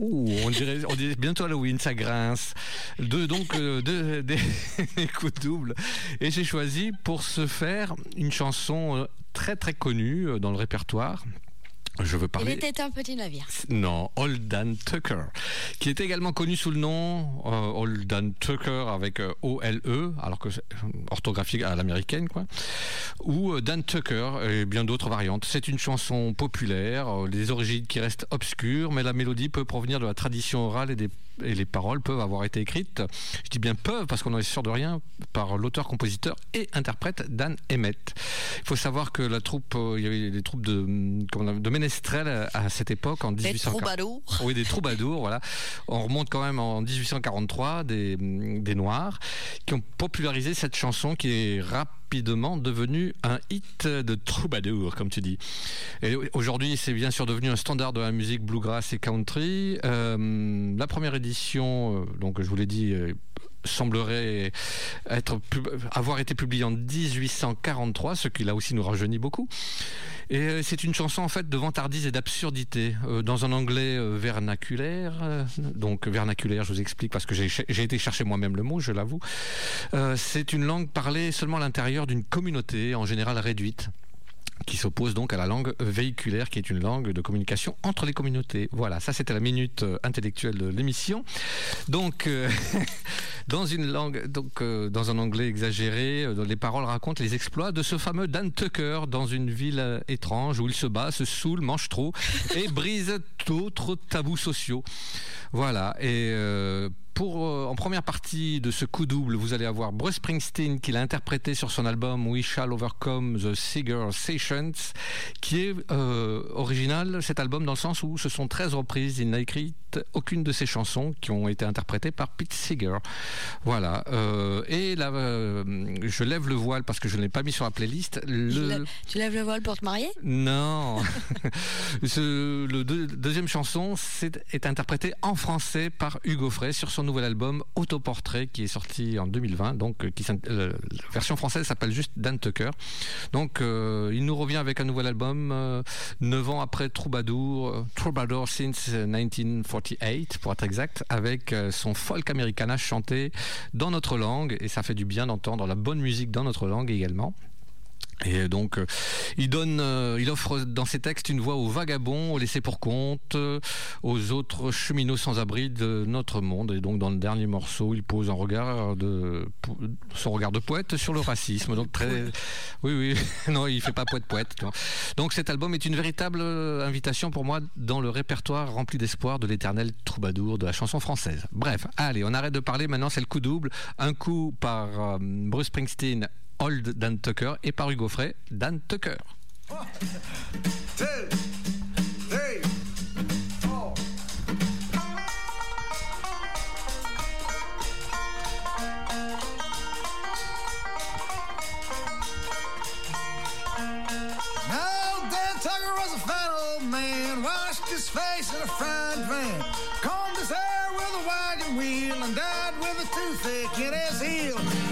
On dirait, on bientôt Halloween, ça grince. Deux, donc, euh, des, [LAUGHS] des coups doubles. Et j'ai choisi pour ce faire une chanson euh, très très connue euh, dans le répertoire. Je veux Il parler. était un petit navire. Non, Holdan Tucker, qui est également connu sous le nom euh, Holdan Tucker avec euh, O-L-E, alors que c'est euh, orthographique à l'américaine, quoi, ou euh, Dan Tucker et bien d'autres variantes. C'est une chanson populaire, euh, les origines qui restent obscures, mais la mélodie peut provenir de la tradition orale et, des, et les paroles peuvent avoir été écrites, je dis bien peuvent parce qu'on n'en est sûr de rien, par l'auteur-compositeur et interprète Dan Emmett. Il faut savoir que la troupe, euh, il y avait des troupes de, appelle, de ménestrels à, cette époque, en Des 1840. troubadours. Oui, des troubadours, voilà. On remonte quand même en 1843, des, des Noirs, qui ont popularisé cette chanson qui est rapidement devenue un hit de troubadour, comme tu dis. Et aujourd'hui, c'est bien sûr devenu un standard de la musique bluegrass et country. Euh, la première édition, euh, donc je vous l'ai dit, euh, semblerait être, avoir été publié en 1843, ce qui là aussi nous rajeunit beaucoup. Et euh, c'est une chanson en fait de vantardise et d'absurdité euh, dans un anglais euh, vernaculaire. donc vernaculaire, je vous explique parce que j'ai été chercher moi-même le mot, je l'avoue. C'est une langue parlée seulement à l'intérieur d'une communauté, en général réduite qui s'oppose donc à la langue véhiculaire, qui est une langue de communication entre les communautés. Voilà, ça c'était la minute euh, intellectuelle de l'émission. Donc, euh, [LAUGHS] dans une langue, donc euh, dans un anglais exagéré, les paroles racontent les exploits de ce fameux Dan Tucker dans une ville étrange où il se bat, se saoule, mange trop et [LAUGHS] brise d'autres tabous sociaux. Voilà. Et pour, euh, en première partie de ce coup double, vous allez avoir Bruce Springsteen qui l'a interprété sur son album We Shall Overcome the Seeger Sessions, qui est euh, original cet album dans le sens où ce sont 13 reprises. Il n'a écrit aucune de ses chansons qui ont été interprétées par Pete Seeger. Voilà. Euh, et là, je lève le voile parce que je ne l'ai pas mis sur la playlist. Tu Le... lèves- Tu lèves le voile pour te marier? Non. [LAUGHS] Ce- le deux- deuxième chanson c'est- est interprétée en français par Hugo Frey sur son nouvel album Autoportrait qui est sorti en 2020. Donc, euh, qui, euh, la version française s'appelle juste Dan Tucker. Donc, euh, il nous revient avec un nouvel album euh, neuf ans après Troubadour, Troubadour since 1948 pour être exact, avec son folk americana chanté dans notre langue et ça fait du bien d'entendre la bonne musique dans notre langue également. Et donc, euh, il donne, euh, il offre dans ses textes une voix aux vagabonds, aux laissés pour compte, euh, aux autres cheminots sans abri de notre monde. Et donc, dans le dernier morceau, il pose un regard de, son regard de poète sur le racisme. Donc très, oui, oui, [LAUGHS] non, il fait pas poète poète. Donc, cet album est une véritable invitation pour moi dans le répertoire rempli d'espoir de l'éternel troubadour de la chanson française. Bref, allez, on arrête de parler. Maintenant, c'est le coup double. Un coup par Bruce Springsteen. Old Dan Tucker et par Hugo Frey, Dan Tucker. four. Now, Dan Tucker was a fat old man, washed his face in a fried pan, combed his hair with a wagon wheel, and died with a toothache in his heel.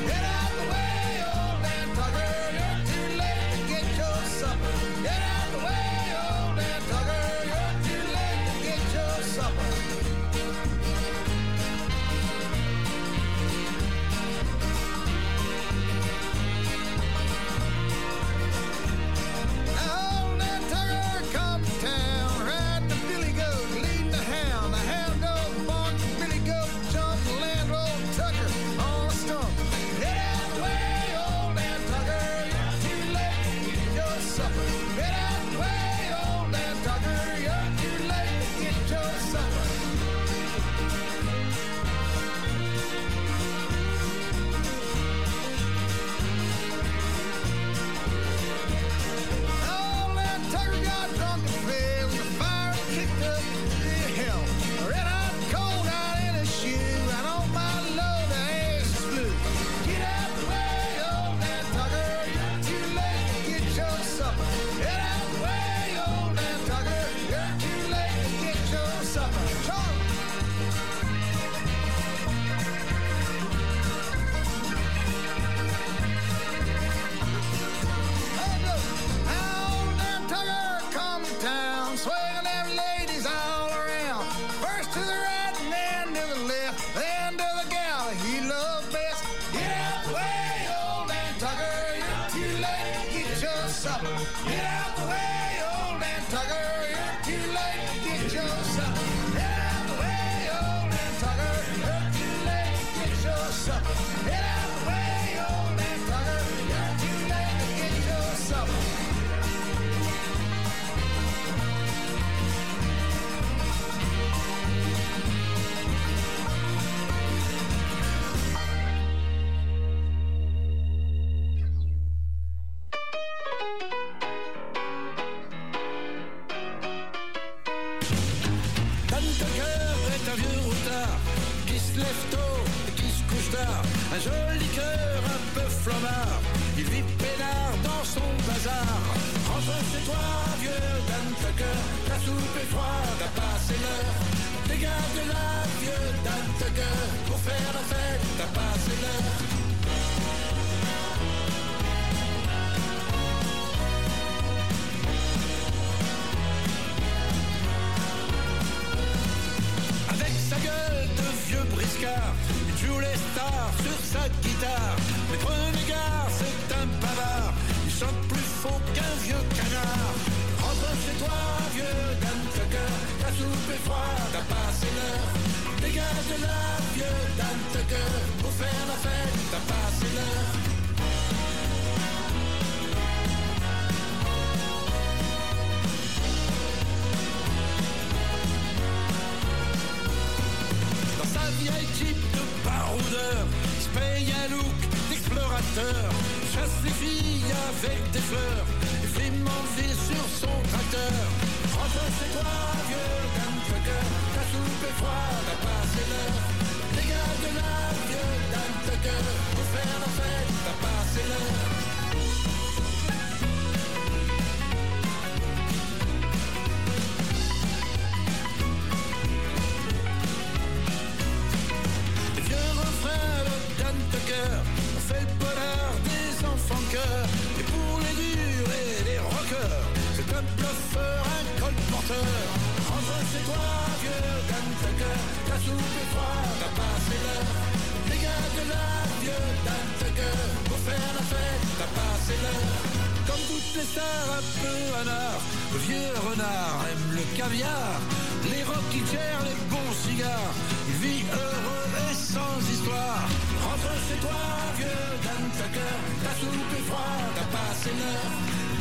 Rentre chez toi, vieux Dan Tucker Ta soupe est froide, t'as passé l'heure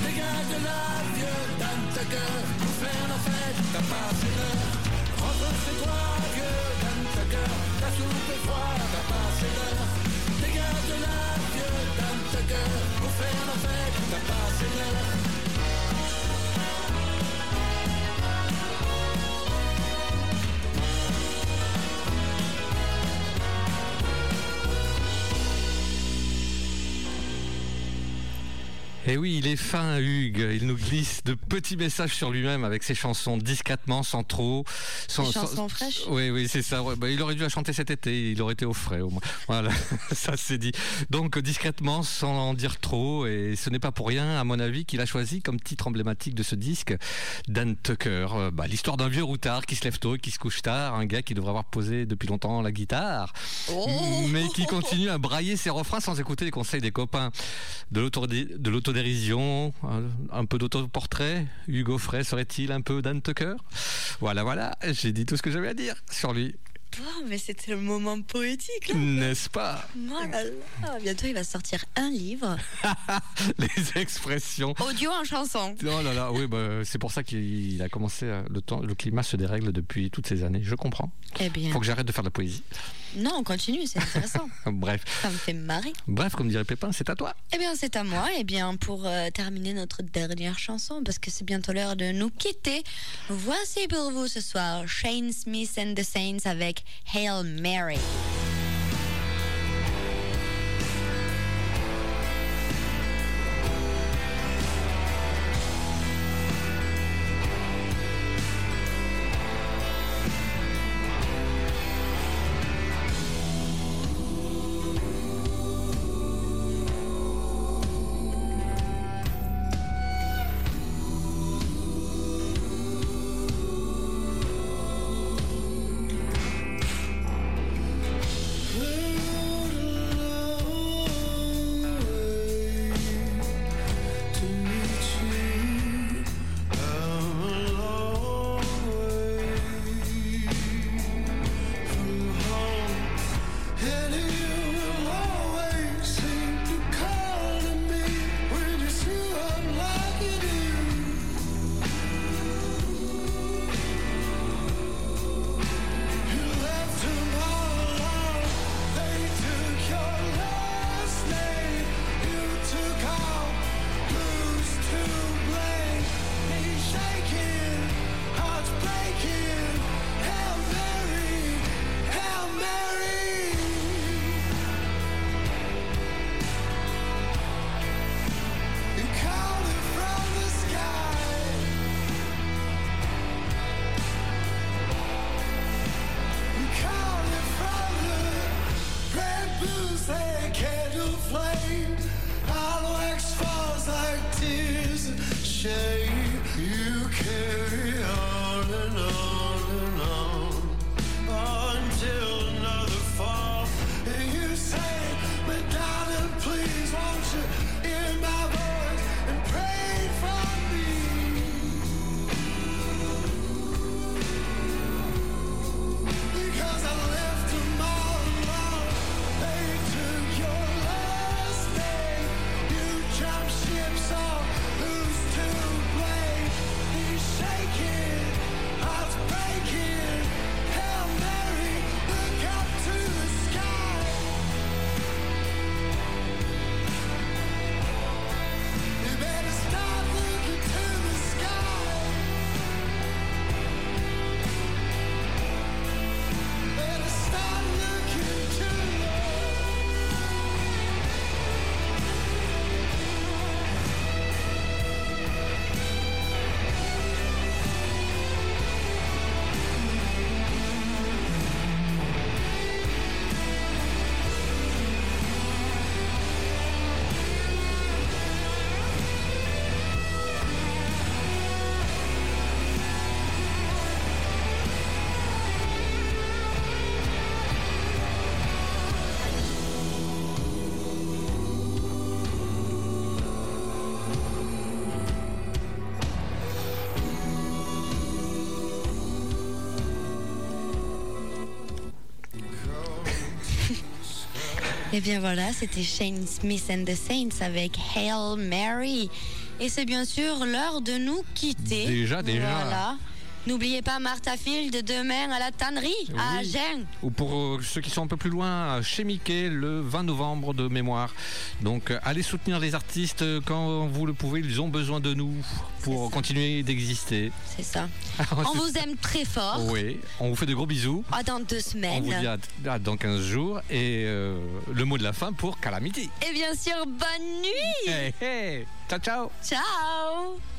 Dégage de là, vieux Dan Tucker Pour faire la fête, t'as passé l'heure. Rentre chez toi, vieux Dan Tucker Ta soupe est froide, t'as passé l'heure. Dégage de là, vieux Dan Tucker Pour faire la fête, t'as passé l'heure Et Eh oui, il est fin, Hugues. Il nous glisse de petits messages sur lui-même avec ses chansons discrètement, sans trop. Sans, Des sans- chansons fraîches? Oui, oui, c'est ça. ouais. Bah, il aurait dû la chanter cet été. Il aurait été au frais, au moins. Voilà, [LAUGHS] ça c'est dit. Donc, discrètement, sans en dire trop. Et ce n'est pas pour rien, à mon avis, qu'il a choisi comme titre emblématique de ce disque Dan Tucker. Euh, bah, L'histoire d'un vieux routard qui se lève tôt qui se couche tard. Un gars qui devrait avoir posé depuis longtemps la guitare. Mais qui continue à brailler ses refrains sans écouter les conseils des copains. De l'autodé- de l'autodérision, un, peu d'autoportrait. Hugo Frey serait-il un peu Dan Tucker? Voilà, voilà, j'ai dit tout ce que j'avais à dire sur lui. Oh, mais c'était le moment poétique. N'est-ce pas? Oh là là, bientôt il va sortir un livre [LAUGHS] Les expressions. audio en chanson. Oh là là, oui, bah, c'est pour ça qu'il a commencé. à- Le, temps, le climat se dérègle depuis toutes ces années. Je comprends. Eh bien, Faut que j'arrête de faire de la poésie. Non, on continue, c'est intéressant. [LAUGHS] Bref, Ça me fait marrer. bref, comme dirait Pépin, c'est à toi. Eh bien, c'est à moi. Eh bien, pour euh, terminer notre dernière chanson, parce que c'est bientôt l'heure de nous quitter, voici pour vous ce soir Shane Smith and the Saints avec Hail Mary. Et bien voilà, c'était Shane Smith and the Saints avec Hail Mary. Et c'est bien sûr l'heure de nous quitter. Déjà, déjà. Voilà. N'oubliez pas Martha Field demain à la tannerie à. Agen. Ou pour euh, ceux qui sont un peu plus loin, chez Mickey, le 20 novembre de mémoire. Donc euh, allez soutenir les artistes euh, quand vous le pouvez, ils ont besoin de nous pour continuer d'exister. C'est ça. [LAUGHS] On On vous aime très fort. Oui, on vous fait de gros bisous. À dans deux On semaines. vous dit à, à dans 15 jours. Et euh, le mot de la fin pour Calamity. Et bien sûr, bonne nuit. Hey, hey. Ciao, ciao. Ciao.